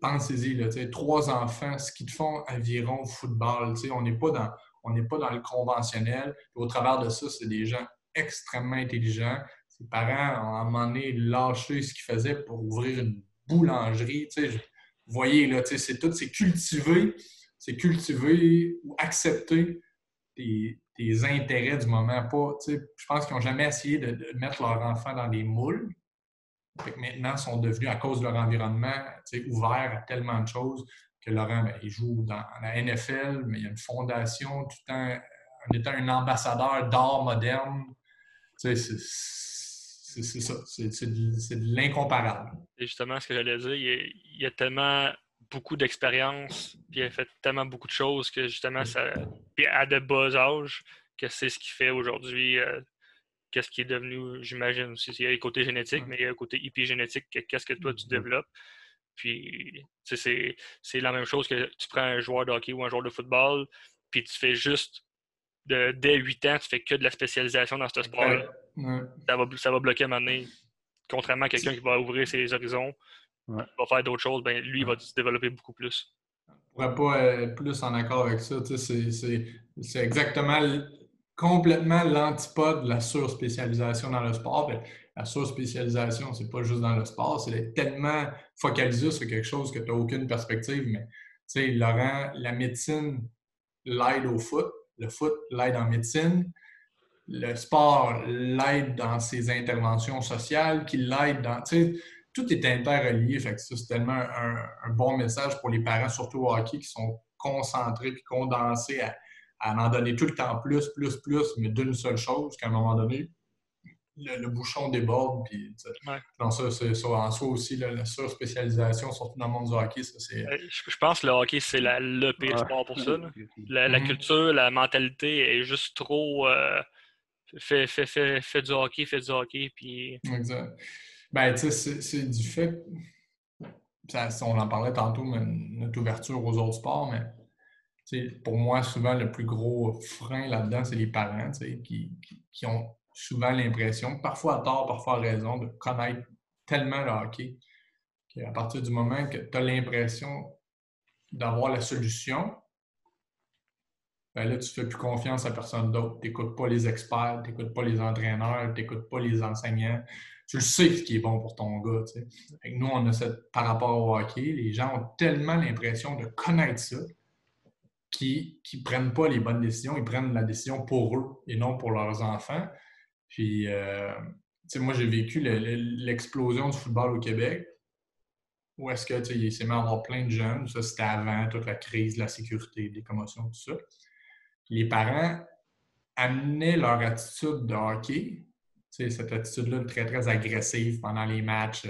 Pensez-y, trois enfants, ski de fond, aviron, football. On n'est pas dans on n'est pas dans le conventionnel. au travers de ça, c'est des gens extrêmement intelligents. Ses parents ont à un moment lâché ce qu'ils faisaient pour ouvrir une boulangerie. vous voyez, là, c'est tout, c'est cultiver, c'est cultiver ou accepter tes, intérêts du moment. Pas, je pense qu'ils n'ont jamais essayé de, mettre leur enfant dans des moules. maintenant, ils sont devenus, à cause de leur environnement, ouverts à tellement de choses que Laurent, ben, il joue dans la NFL, mais il y a une fondation tout en, étant un ambassadeur d'art moderne. c'est ça, c'est de, l'incomparable. Et justement, ce que j'allais dire, il y a, tellement beaucoup d'expérience, puis il a fait tellement beaucoup de choses que justement, ça, puis à de bas âges, que c'est ce qui fait aujourd'hui euh, qu'est-ce qui est devenu, j'imagine aussi, il y a le côté génétique, mais il y a le côté épigénétique, qu'est-ce que toi tu développes? Puis, c'est la même chose que tu prends un joueur de hockey ou un joueur de football, puis tu fais juste, de, dès 8 ans, tu fais que de la spécialisation dans ce sport-là. Ça, va, ça va bloquer à un Contrairement à quelqu'un qui va ouvrir ses horizons, qui va faire d'autres choses, ben, lui, il va se développer beaucoup plus. Je ne pourrais pas être plus en accord avec ça. C'est exactement complètement l'antipode de la surspécialisation dans le sport. La surspécialisation, c'est pas juste dans le sport, c'est d'être tellement focalisé sur quelque chose que tu n'as aucune perspective. Mais, tu sais, Laurent, la médecine l'aide au foot, le foot l'aide en médecine, le sport l'aide dans ses interventions sociales, qui l'aide dans. Tu sais, tout est interrelié. Fait que ça, c'est tellement un, bon message pour les parents, surtout au hockey, qui sont concentrés et condensés à, à en donner tout le temps plus, plus, plus, mais d'une seule chose, qu'à un moment donné, le, bouchon déborde. Puis, ça, c'est, ça, en soi aussi, la surspécialisation, surtout dans le monde du hockey, ça, c'est... Je pense que le hockey, c'est le pire sport pour ça. La, mm-hmm. culture, la mentalité est juste trop... Euh, fait, fait, fait, fait, du hockey, fait du hockey, puis... Exact. Ben, tu sais, c'est, du fait... Ça, on en parlait tantôt, notre ouverture aux autres sports, mais pour moi, souvent, le plus gros frein là-dedans, c'est les parents qui, qui, qui, ont souvent l'impression, parfois à tort, parfois à raison, de connaître tellement le hockey qu'à partir du moment que tu as l'impression d'avoir la solution, ben là, tu ne fais plus confiance à personne d'autre. Tu n'écoutes pas les experts, tu n'écoutes pas les entraîneurs, tu n'écoutes pas les enseignants. Tu le sais ce qui est bon pour ton gars. Nous, on a cette, par rapport au hockey, les gens ont tellement l'impression de connaître ça qui ne prennent pas les bonnes décisions, ils prennent la décision pour eux et non pour leurs enfants. Puis, euh, moi, j'ai vécu l'explosion du football au Québec. Où est-ce que il s'est mis à avoir plein de jeunes? Ça, c'était avant toute la crise, la sécurité, des commotions, tout ça. les parents amenaient leur attitude de hockey, cette attitude-là très, très agressive pendant les matchs,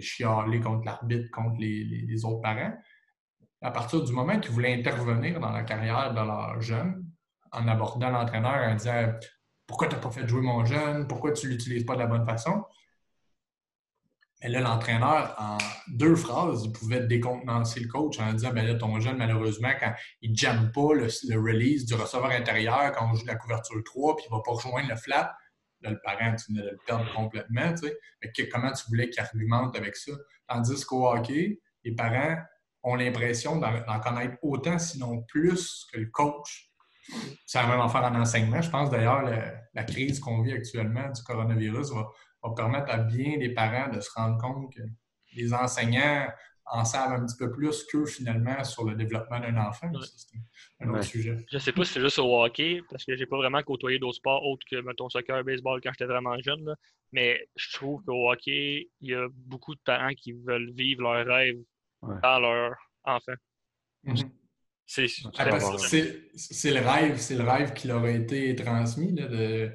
chialer contre l'arbitre, contre les, autres parents. À partir du moment qu'ils voulaient intervenir dans la carrière de leur jeune, en abordant l'entraîneur, en disant Pourquoi tu n'as pas fait jouer mon jeune? Pourquoi tu ne l'utilises pas de la bonne façon? Et là, l'entraîneur, en deux phrases, il pouvait décontenancer le coach en disant ben là, ton jeune, malheureusement, quand il ne jamme pas le, release du receveur intérieur, quand on joue la couverture 3, puis il ne va pas rejoindre le flat, là, le parent, tu venais de le perdre complètement. Tu sais. Mais comment tu voulais qu'il argumente avec ça? Tandis qu'au hockey, les parents ont l'impression d'en connaître autant, sinon plus, que le coach. C'est la même affaire en enseignement. Je pense d'ailleurs la, la crise qu'on vit actuellement du coronavirus va va permettre à bien des parents de se rendre compte que les enseignants en savent un petit peu plus qu'eux, finalement, sur le développement d'un enfant. C'est un autre sujet. Je ne sais pas si c'est juste au hockey, parce que j'ai pas vraiment côtoyé d'autres sports autres que, mettons, soccer, baseball quand j'étais vraiment jeune. Mais je trouve qu'au hockey, il y a beaucoup de parents qui veulent vivre leur rêve par leur enfant. Mm-hmm. C'est le rêve, c'est le rêve qui leur a été transmis de,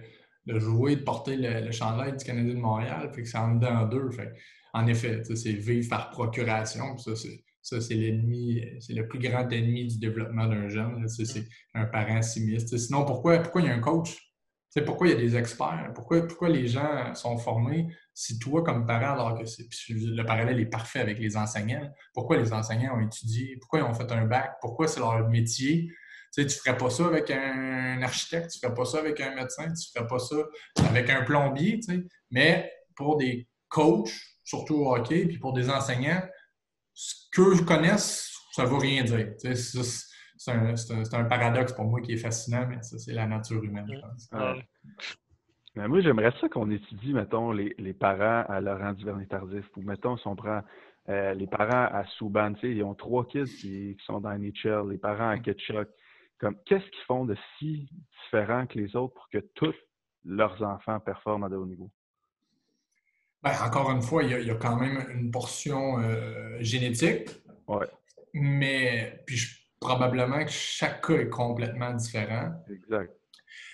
de jouer, de porter le, le chandail du Canadien de Montréal. Fait que c'est en dedans deux. Fait, en effet, c'est vivre par procuration. Ça, c'est l'ennemi, c'est le plus grand ennemi du développement d'un jeune. C'est un parent simiste. Sinon, pourquoi, pourquoi il y a un coach? C'est pourquoi il y a des experts? Pourquoi, pourquoi les gens sont formés? Si toi, comme parent, alors que le parallèle est parfait avec les enseignants, pourquoi les enseignants ont étudié? Pourquoi ils ont fait un bac? Pourquoi c'est leur métier? Tu ne ferais pas ça avec un architecte, tu ne ferais pas ça avec un médecin, tu ne ferais pas ça avec un plombier. Mais pour des coachs, surtout au hockey, puis pour des enseignants, ce qu'eux connaissent, ça ne veut rien dire. C'est un, paradoxe pour moi qui est fascinant, mais ça, c'est la nature humaine, je pense. Mais moi, j'aimerais ça qu'on étudie, mettons, les, parents à Laurent Duvernay-Tardif, ou mettons, si on prend euh, les parents à Souban, ils ont trois kids qui, sont dans NHL, les parents à Ketchuk, qu'est-ce qu'ils font de si différent que les autres pour que tous leurs enfants performent à de haut niveau? Ben, encore une fois, il y, a, quand même une portion euh, génétique. Ouais. Mais puis probablement que chaque cas est complètement différent. Exact.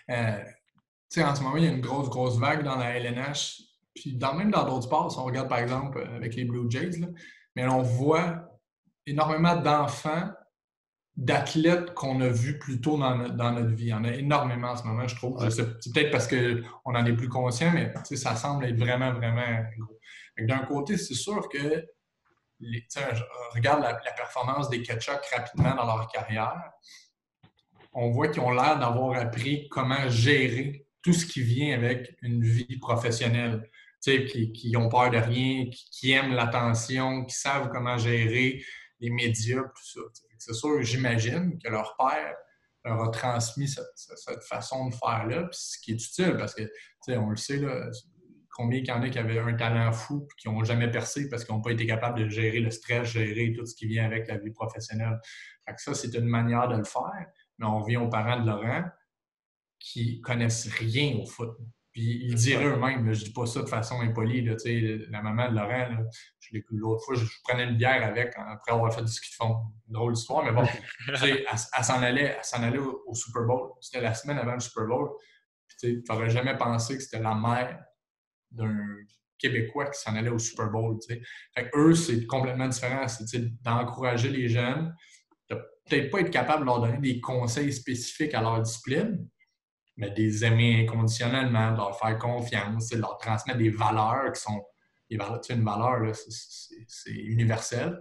Euh, en ce moment, il y a une grosse, grosse vague dans la LNH. Puis dans, même dans d'autres sports, si on regarde par exemple avec les Blue Jays, mais on voit énormément d'enfants d'athlètes qu'on a vus plus tôt dans, notre vie. Il y en a énormément en ce moment, je trouve. C'est peut-être parce qu'on en est plus conscient, mais ça semble être vraiment, vraiment gros. D'un côté, c'est sûr que les, regarde la, performance des Ketchuk rapidement dans leur carrière. On voit qu'ils ont l'air d'avoir appris comment gérer tout ce qui vient avec une vie professionnelle. Qui, qui ont peur de rien, qui, aiment l'attention, qui savent comment gérer les médias. C'est sûr, j'imagine que leur père leur a transmis cette, façon de faire-là, ce qui est utile parce que, on le sait, là, combien il y en a qui avaient un talent fou et qui n'ont jamais percé parce qu'ils n'ont pas été capables de gérer le stress, gérer tout ce qui vient avec la vie professionnelle. ça, c'est une manière de le faire, mais on revient aux parents de Laurent qui connaissent rien au foot. Puis ils diraient eux-mêmes, je dis pas ça de façon impolie, là, la maman de Laurent, l'autre fois, je, prenais une bière avec après avoir fait du ski de fond. Une drôle d'histoire, mais bon, [laughs] elle, elle s'en allait, allait au, Super Bowl. C'était la semaine avant le Super Bowl. Tu n'aurais jamais pensé que c'était la mère d'un Québécois qui s'en allait au Super Bowl. Eux, c'est complètement différent. C'est d'encourager les jeunes, de peut-être pas être capable de leur donner des conseils spécifiques à leur discipline, mais des aimer inconditionnellement, de leur faire confiance, de leur transmettre des valeurs qui sont. Des valeurs, une valeur, c'est universel.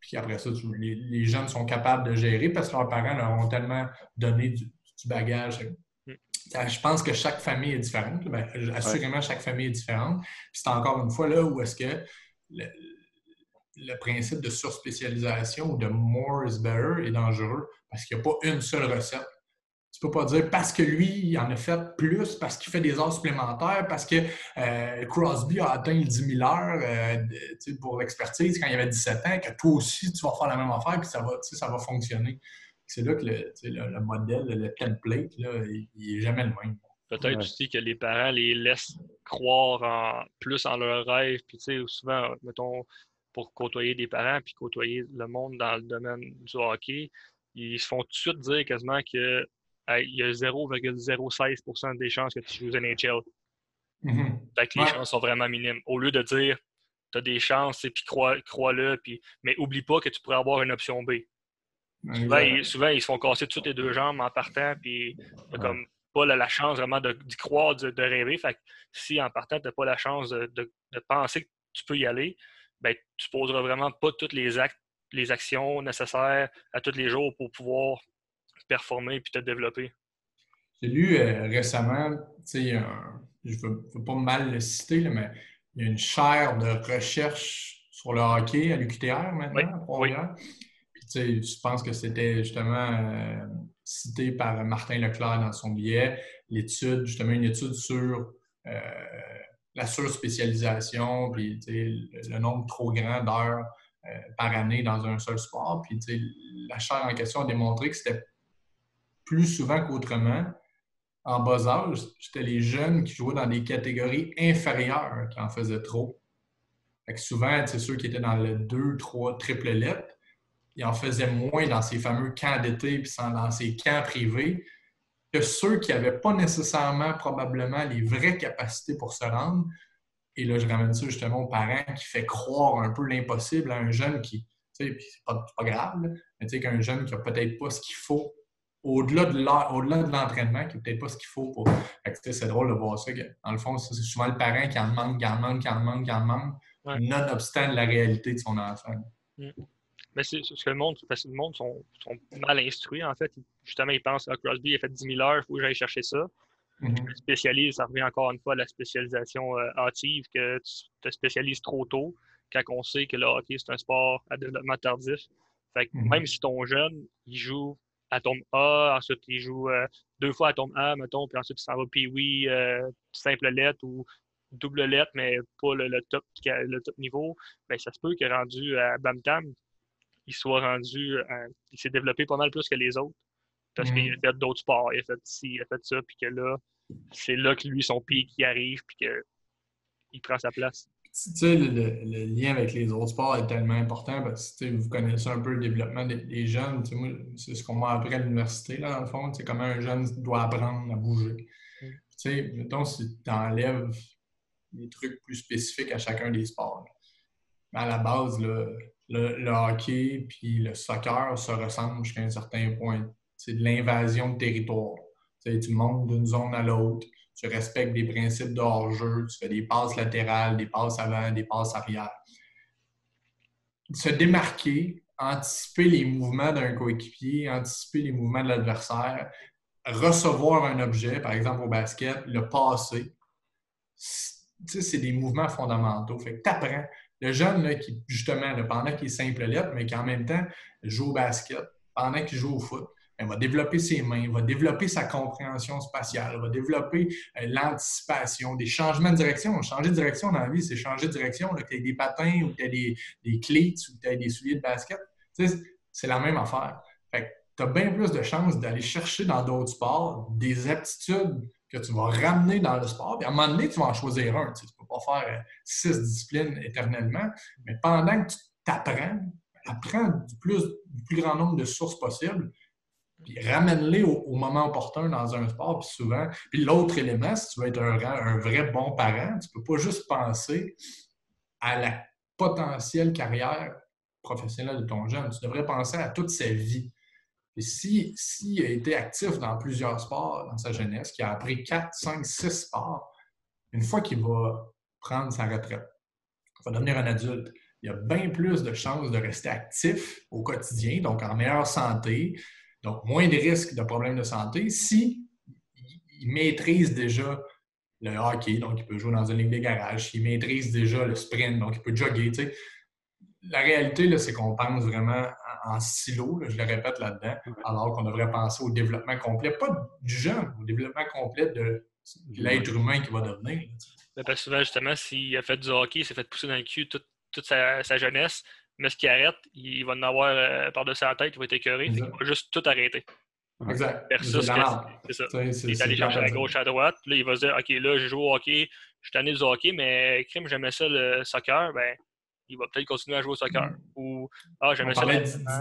Puis après ça, les, jeunes sont capables de gérer parce que leurs parents leur ont tellement donné du, bagage. Mm. Je pense que chaque famille est différente. Ben, assurément, chaque famille est différente. Puis c'est encore une fois là où est-ce que le, le, principe de surspécialisation ou de more is better est dangereux parce qu'il n'y a pas une seule recette. Tu peux pas dire parce que lui, il en a fait plus, parce qu'il fait des heures supplémentaires, parce que euh, Crosby a atteint les 10 000 heures euh, pour l'expertise quand il avait 17 ans, que toi aussi, tu vas faire la même affaire, puis ça va, ça va fonctionner. C'est là que le, modèle, le template, il n'est jamais le même. Peut-être aussi que les parents les laissent croire en, plus en leurs rêves. Puis, tu sais, souvent, mettons, pour côtoyer des parents puis côtoyer le monde dans le domaine du hockey, ils se font tout de suite dire quasiment qu'il y a 0,016% des chances que tu joues NHL. Mm les chances sont vraiment minimes. Au lieu de dire tu as des chances, puis crois-le, crois puis... mais oublie pas que tu pourrais avoir une option B. Souvent ils, se font casser toutes les deux jambes en partant, puis comme pas la, chance vraiment d'y croire, de, rêver. Fait si en partant, tu n'as pas la chance de, penser que tu peux y aller, ben, tu ne poseras vraiment pas toutes les actes, les actions nécessaires à tous les jours pour pouvoir performer et te développer. J'ai lu euh, récemment, je ne veux, pas mal le citer, mais il y a une chaire de recherche sur le hockey à l'UQTR maintenant, oui, je pense que c'était justement euh, cité par Martin Leclerc dans son billet, l'étude, justement une étude sur euh, la surspécialisation, puis le, nombre trop grand d'heures euh, par année dans un seul sport. Puis la chaire en question a démontré que c'était plus souvent qu'autrement, en bas âge, c'était les jeunes qui jouaient dans des catégories inférieures qui en faisaient trop. Fait que souvent, c'est ceux qui étaient dans le 2, 3, triple lettres, ils en faisaient moins dans ces fameux camps d'été puis dans ces camps privés que ceux qui n'avaient pas nécessairement probablement les vraies capacités pour se rendre. Et là, je ramène ça justement aux parents qui fait croire un peu l'impossible à un jeune qui, tu sais, c'est pas, pas grave, mais tu sais, qu'un jeune qui n'a peut-être pas ce qu'il faut au-delà de l'entraînement, qui n'a peut-être pas ce qu'il faut pour. C'est drôle de voir ça. dans le fond, c'est souvent le parent qui en demande, qui en demande, qui en demande, qui en demande, nonobstant la réalité de son enfant. Mm. Mais c'est ce que le monde, parce que le monde sont, mal instruits, en fait. Justement, ils pensent, ah, Crosby a fait 10 000 heures, il faut que j'aille chercher ça. Mm-hmm. spécialise, ça revient encore une fois à la spécialisation euh, hâtive, que tu te spécialises trop tôt, quand on sait que le hockey, c'est un sport à développement tardif. Fait que mm-hmm. même si ton jeune, il joue à tombe A, ensuite il joue euh, deux fois à tombe A, mettons, puis ensuite il s'en va puis oui, euh, simple lettre ou double lettre, mais pas le, top, le top niveau, bien, ça se peut qu'il rendu à Bamtam, il soit rendu, euh, il s'est développé pas mal plus que les autres. Parce qu'il a mm. fait d'autres sports, il a fait ci, il a fait ça, puis que là, c'est là que lui, son pied qui arrive, puis qu'il prend sa place. Tu sais, le, lien avec les autres sports est tellement important parce que vous connaissez un peu le développement des, jeunes. C'est ce qu'on m'a appris à l'université, là, dans le fond. C'est comment un jeune doit apprendre à bouger. Mm. Tu sais, mettons, si tu enlèves des trucs plus spécifiques à chacun des sports. Mais à la base, le, hockey puis le soccer se ressemblent jusqu'à un certain point. C'est de l'invasion de territoire. tu montes d'une zone à l'autre, tu respectes des principes de hors-jeu, tu fais des passes latérales, des passes avant, des passes arrière. Se démarquer, anticiper les mouvements d'un coéquipier, anticiper les mouvements de l'adversaire, recevoir un objet, par exemple au basket, le passer, c'est des mouvements fondamentaux. Fait que tu apprends. Le jeune là, qui, justement, pendant qu'il est simple lettre, mais qui en même temps joue au basket, pendant qu'il joue au foot, il va développer ses mains, il va développer sa compréhension spatiale, il va développer euh, l'anticipation, des changements de direction. Changer de direction dans la vie, c'est changer de direction. Que tu aies des patins ou que tu aies des, des clés ou que tu aies des souliers de basket. c'est la même affaire. tu as bien plus de chances d'aller chercher dans d'autres sports des aptitudes que tu vas ramener dans le sport. Puis à un moment donné, tu vas en choisir un. Tu ne peux pas faire euh, six disciplines éternellement, mais pendant que tu t'apprends, apprends du plus, du plus grand nombre de sources possibles puis ramène-les au, moment opportun dans un sport, puis souvent. Puis l'autre élément, si tu veux être un, vrai bon parent, tu ne peux pas juste penser à la potentielle carrière professionnelle de ton jeune. Tu devrais penser à toute sa vie. Et s'il si, a été actif dans plusieurs sports dans sa jeunesse, qu'il a appris 4, 5, 6 sports, une fois qu'il va prendre sa retraite, va devenir un adulte, il y a bien plus de chances de rester actif au quotidien, donc en meilleure santé, donc, moins de risques de problèmes de santé si il maîtrise déjà le hockey, donc il peut jouer dans une ligue de garage, il maîtrise déjà le sprint, donc il peut jogger. La réalité, c'est qu'on pense vraiment en silo, je le répète là-dedans, alors qu'on devrait penser au développement complet, pas du jeune, au développement complet de l'être humain qui va devenir. parce que souvent, justement, s'il a fait du hockey, il s'est fait pousser dans le cul toute, sa, jeunesse, mais ce qui arrête, il va en avoir euh, par-dessus la tête, il va être écœuré, il va juste tout arrêter. Exact. c'est ça. Il est allé chercher à gauche, à droite. Là, il va se dire OK, là, j'ai joué au hockey, je suis tanné du hockey, mais crime, j'aimais ça le soccer. Ben, il va peut-être continuer à jouer au soccer. Mm. Ou Ah, j'aimais ça.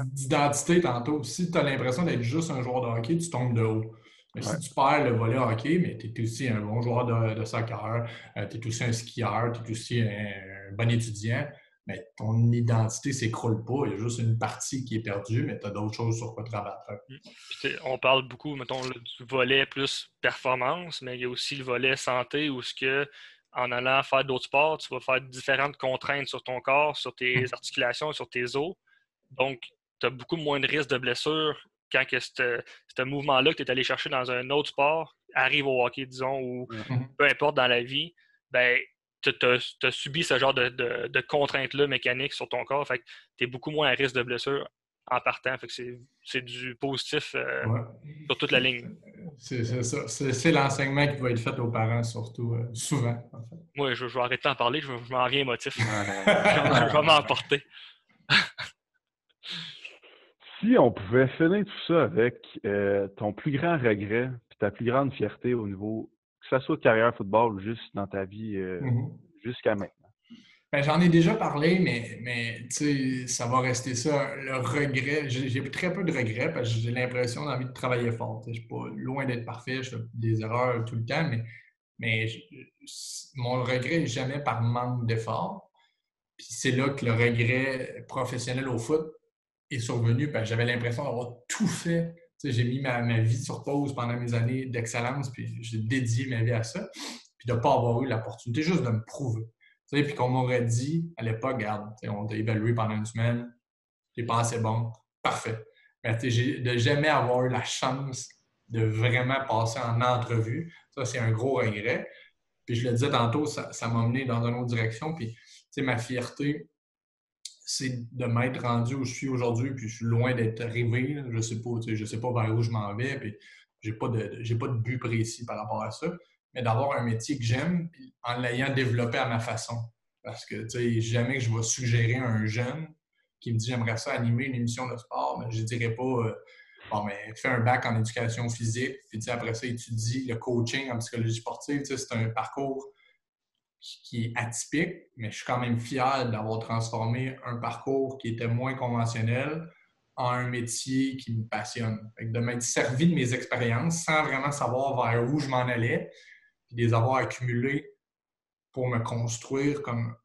d'identité tantôt. Si tu as l'impression d'être juste un joueur de hockey, tu tombes de haut. Mais si tu perds le volet hockey, mais tu es aussi un bon joueur de, soccer, euh, tu es aussi un skieur, tu es aussi un bon étudiant mais ton identité s'écroule pas. Il y a juste une partie qui est perdue, mais tu as d'autres choses sur quoi travailler. Mmh. on parle beaucoup, mettons, du volet plus performance, mais il y a aussi le volet santé où ce que en allant faire d'autres sports, tu vas faire différentes contraintes sur ton corps, sur tes mmh. articulations, sur tes os. Donc, tu as beaucoup moins de risques de blessure quand que ce mouvement-là que tu es allé chercher dans un autre sport arrive au hockey, disons, ou mmh. peu importe dans la vie, ben tu as, subi ce genre de, de, contraintes-là mécaniques sur ton corps. Fait que tu es beaucoup moins à risque de blessure en partant. Fait que c'est du positif euh, sur toute la ligne. C'est ça. C'est l'enseignement qui va être fait aux parents, surtout, euh, souvent. Oui, je, vais arrêter d'en parler. Je, m'en viens émotif. je, vais m'emporter. [laughs] si on pouvait finir tout ça avec euh, ton plus grand regret et ta plus grande fierté au niveau que ce soit de carrière football ou juste dans ta vie euh, mm-hmm. jusqu'à maintenant? Ben, J'en ai déjà parlé, mais, mais ça va rester ça. Le regret, j'ai très peu de regrets parce que j'ai l'impression d'envie de travailler fort. Je suis pas loin d'être parfait, je fais des erreurs tout le temps, mais, mais mon regret n'est jamais par manque d'effort. Puis c'est là que le regret professionnel au foot est survenu parce que j'avais l'impression d'avoir tout fait j'ai mis ma, vie sur pause pendant mes années d'excellence, puis j'ai dédié ma vie à ça. Puis de ne pas avoir eu l'opportunité juste de me prouver. Puis qu'on m'aurait dit à l'époque, regarde, on t'a évalué pendant une semaine, t'es pas assez bon, parfait. Mais de jamais avoir eu la chance de vraiment passer en entrevue, ça, c'est un gros regret. Puis je le disais tantôt, ça m'a mené dans une autre direction. Puis, ma fierté, c'est de m'être rendu où je suis aujourd'hui, puis je suis loin d'être arrivé. Je sais sais pas vers où je m'en vais, puis j'ai pas pas de but précis par rapport à ça, mais d'avoir un métier que j'aime, en l'ayant développé à ma façon. Parce que tu sais, jamais que je vais suggérer à un jeune qui me dit j'aimerais ça animer une émission de sport, mais je dirais pas euh, bon mais fais un bac en éducation physique, puis après ça étudie le coaching en psychologie sportive, c'est un parcours qui est atypique, mais je suis quand même fier d'avoir transformé un parcours qui était moins conventionnel en un métier qui me passionne. de m'être servi de mes expériences sans vraiment savoir vers où je m'en allais, puis les avoir accumulées pour me construire comme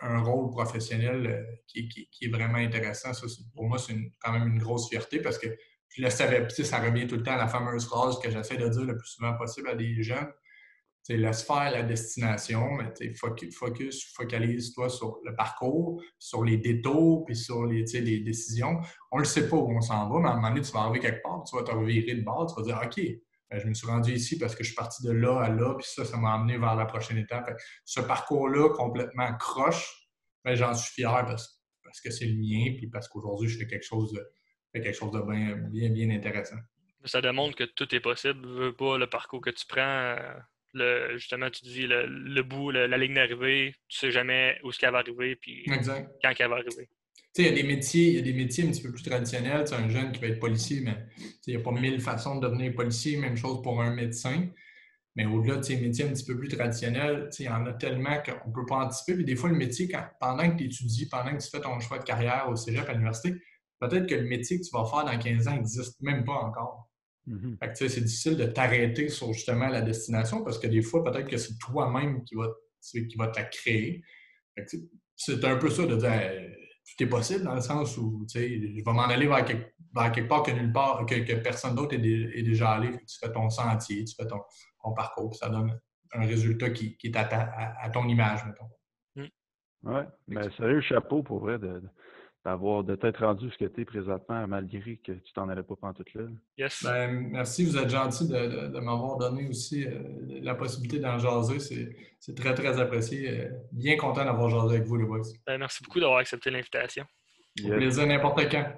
un, rôle professionnel euh, qui, est vraiment intéressant. pour moi, c'est quand même une grosse fierté parce que je le savais, ça revient tout le temps à la fameuse phrase que j'essaie de dire le plus souvent possible à des jeunes laisse faire la destination, mais focus, focalise-toi sur le parcours, sur les détours, puis sur les, les décisions. On ne le sait pas où on s'en va, mais à un moment donné, tu vas arriver quelque part, tu vas te revirer de bord, tu vas dire OK, je me suis rendu ici parce que je suis parti de là à là, puis ça, ça m'a amené vers la prochaine étape. Ce parcours-là, complètement croche, ben, j'en suis fier parce, que c'est le mien, puis parce qu'aujourd'hui, je fais quelque chose de, quelque chose de bien, bien, bien intéressant. Ça démontre que tout est possible. Veux pas le parcours que tu prends justement, tu dis le, bout, la ligne d'arrivée, tu sais jamais où ce qu'elle va arriver, puis quand elle va arriver. Il y, a des métiers, il y a des métiers un petit peu plus traditionnels. Tu un jeune qui va être policier, mais il n'y a pas mille façons de devenir policier. Même chose pour un médecin. Mais au-delà de ces métiers un petit peu plus traditionnels, il y en a tellement qu'on ne peut pas anticiper. Puis des fois, le métier, pendant que tu étudies, pendant que tu fais ton choix de carrière au cégep à l'université, peut-être que le métier que tu vas faire dans 15 ans n'existe même pas encore. Mhm. c'est difficile de t'arrêter sur justement la destination parce que des fois, peut-être que c'est toi-même qui va, qui va te la créer. C'est un peu ça de dire tout est possible dans le sens où je vais m'en aller vers quelque, part que nulle part, que, personne d'autre est, déjà allé. Tu fais ton sentier, tu fais ton, parcours, ça donne un résultat qui, est à, ton image, mettons. Mm. Oui, mais sérieux, chapeau pour vrai de, d'avoir de t'être rendu ce que tu es présentement, malgré que tu t'en allais pas pendant toute là. Yes. Ben, merci, vous êtes gentil de, m'avoir donné aussi euh, la possibilité d'en jaser. C'est très, très apprécié. Euh, bien content d'avoir jasé avec vous, les boys. Ben, merci beaucoup d'avoir accepté l'invitation. Au plaisir n'importe quand.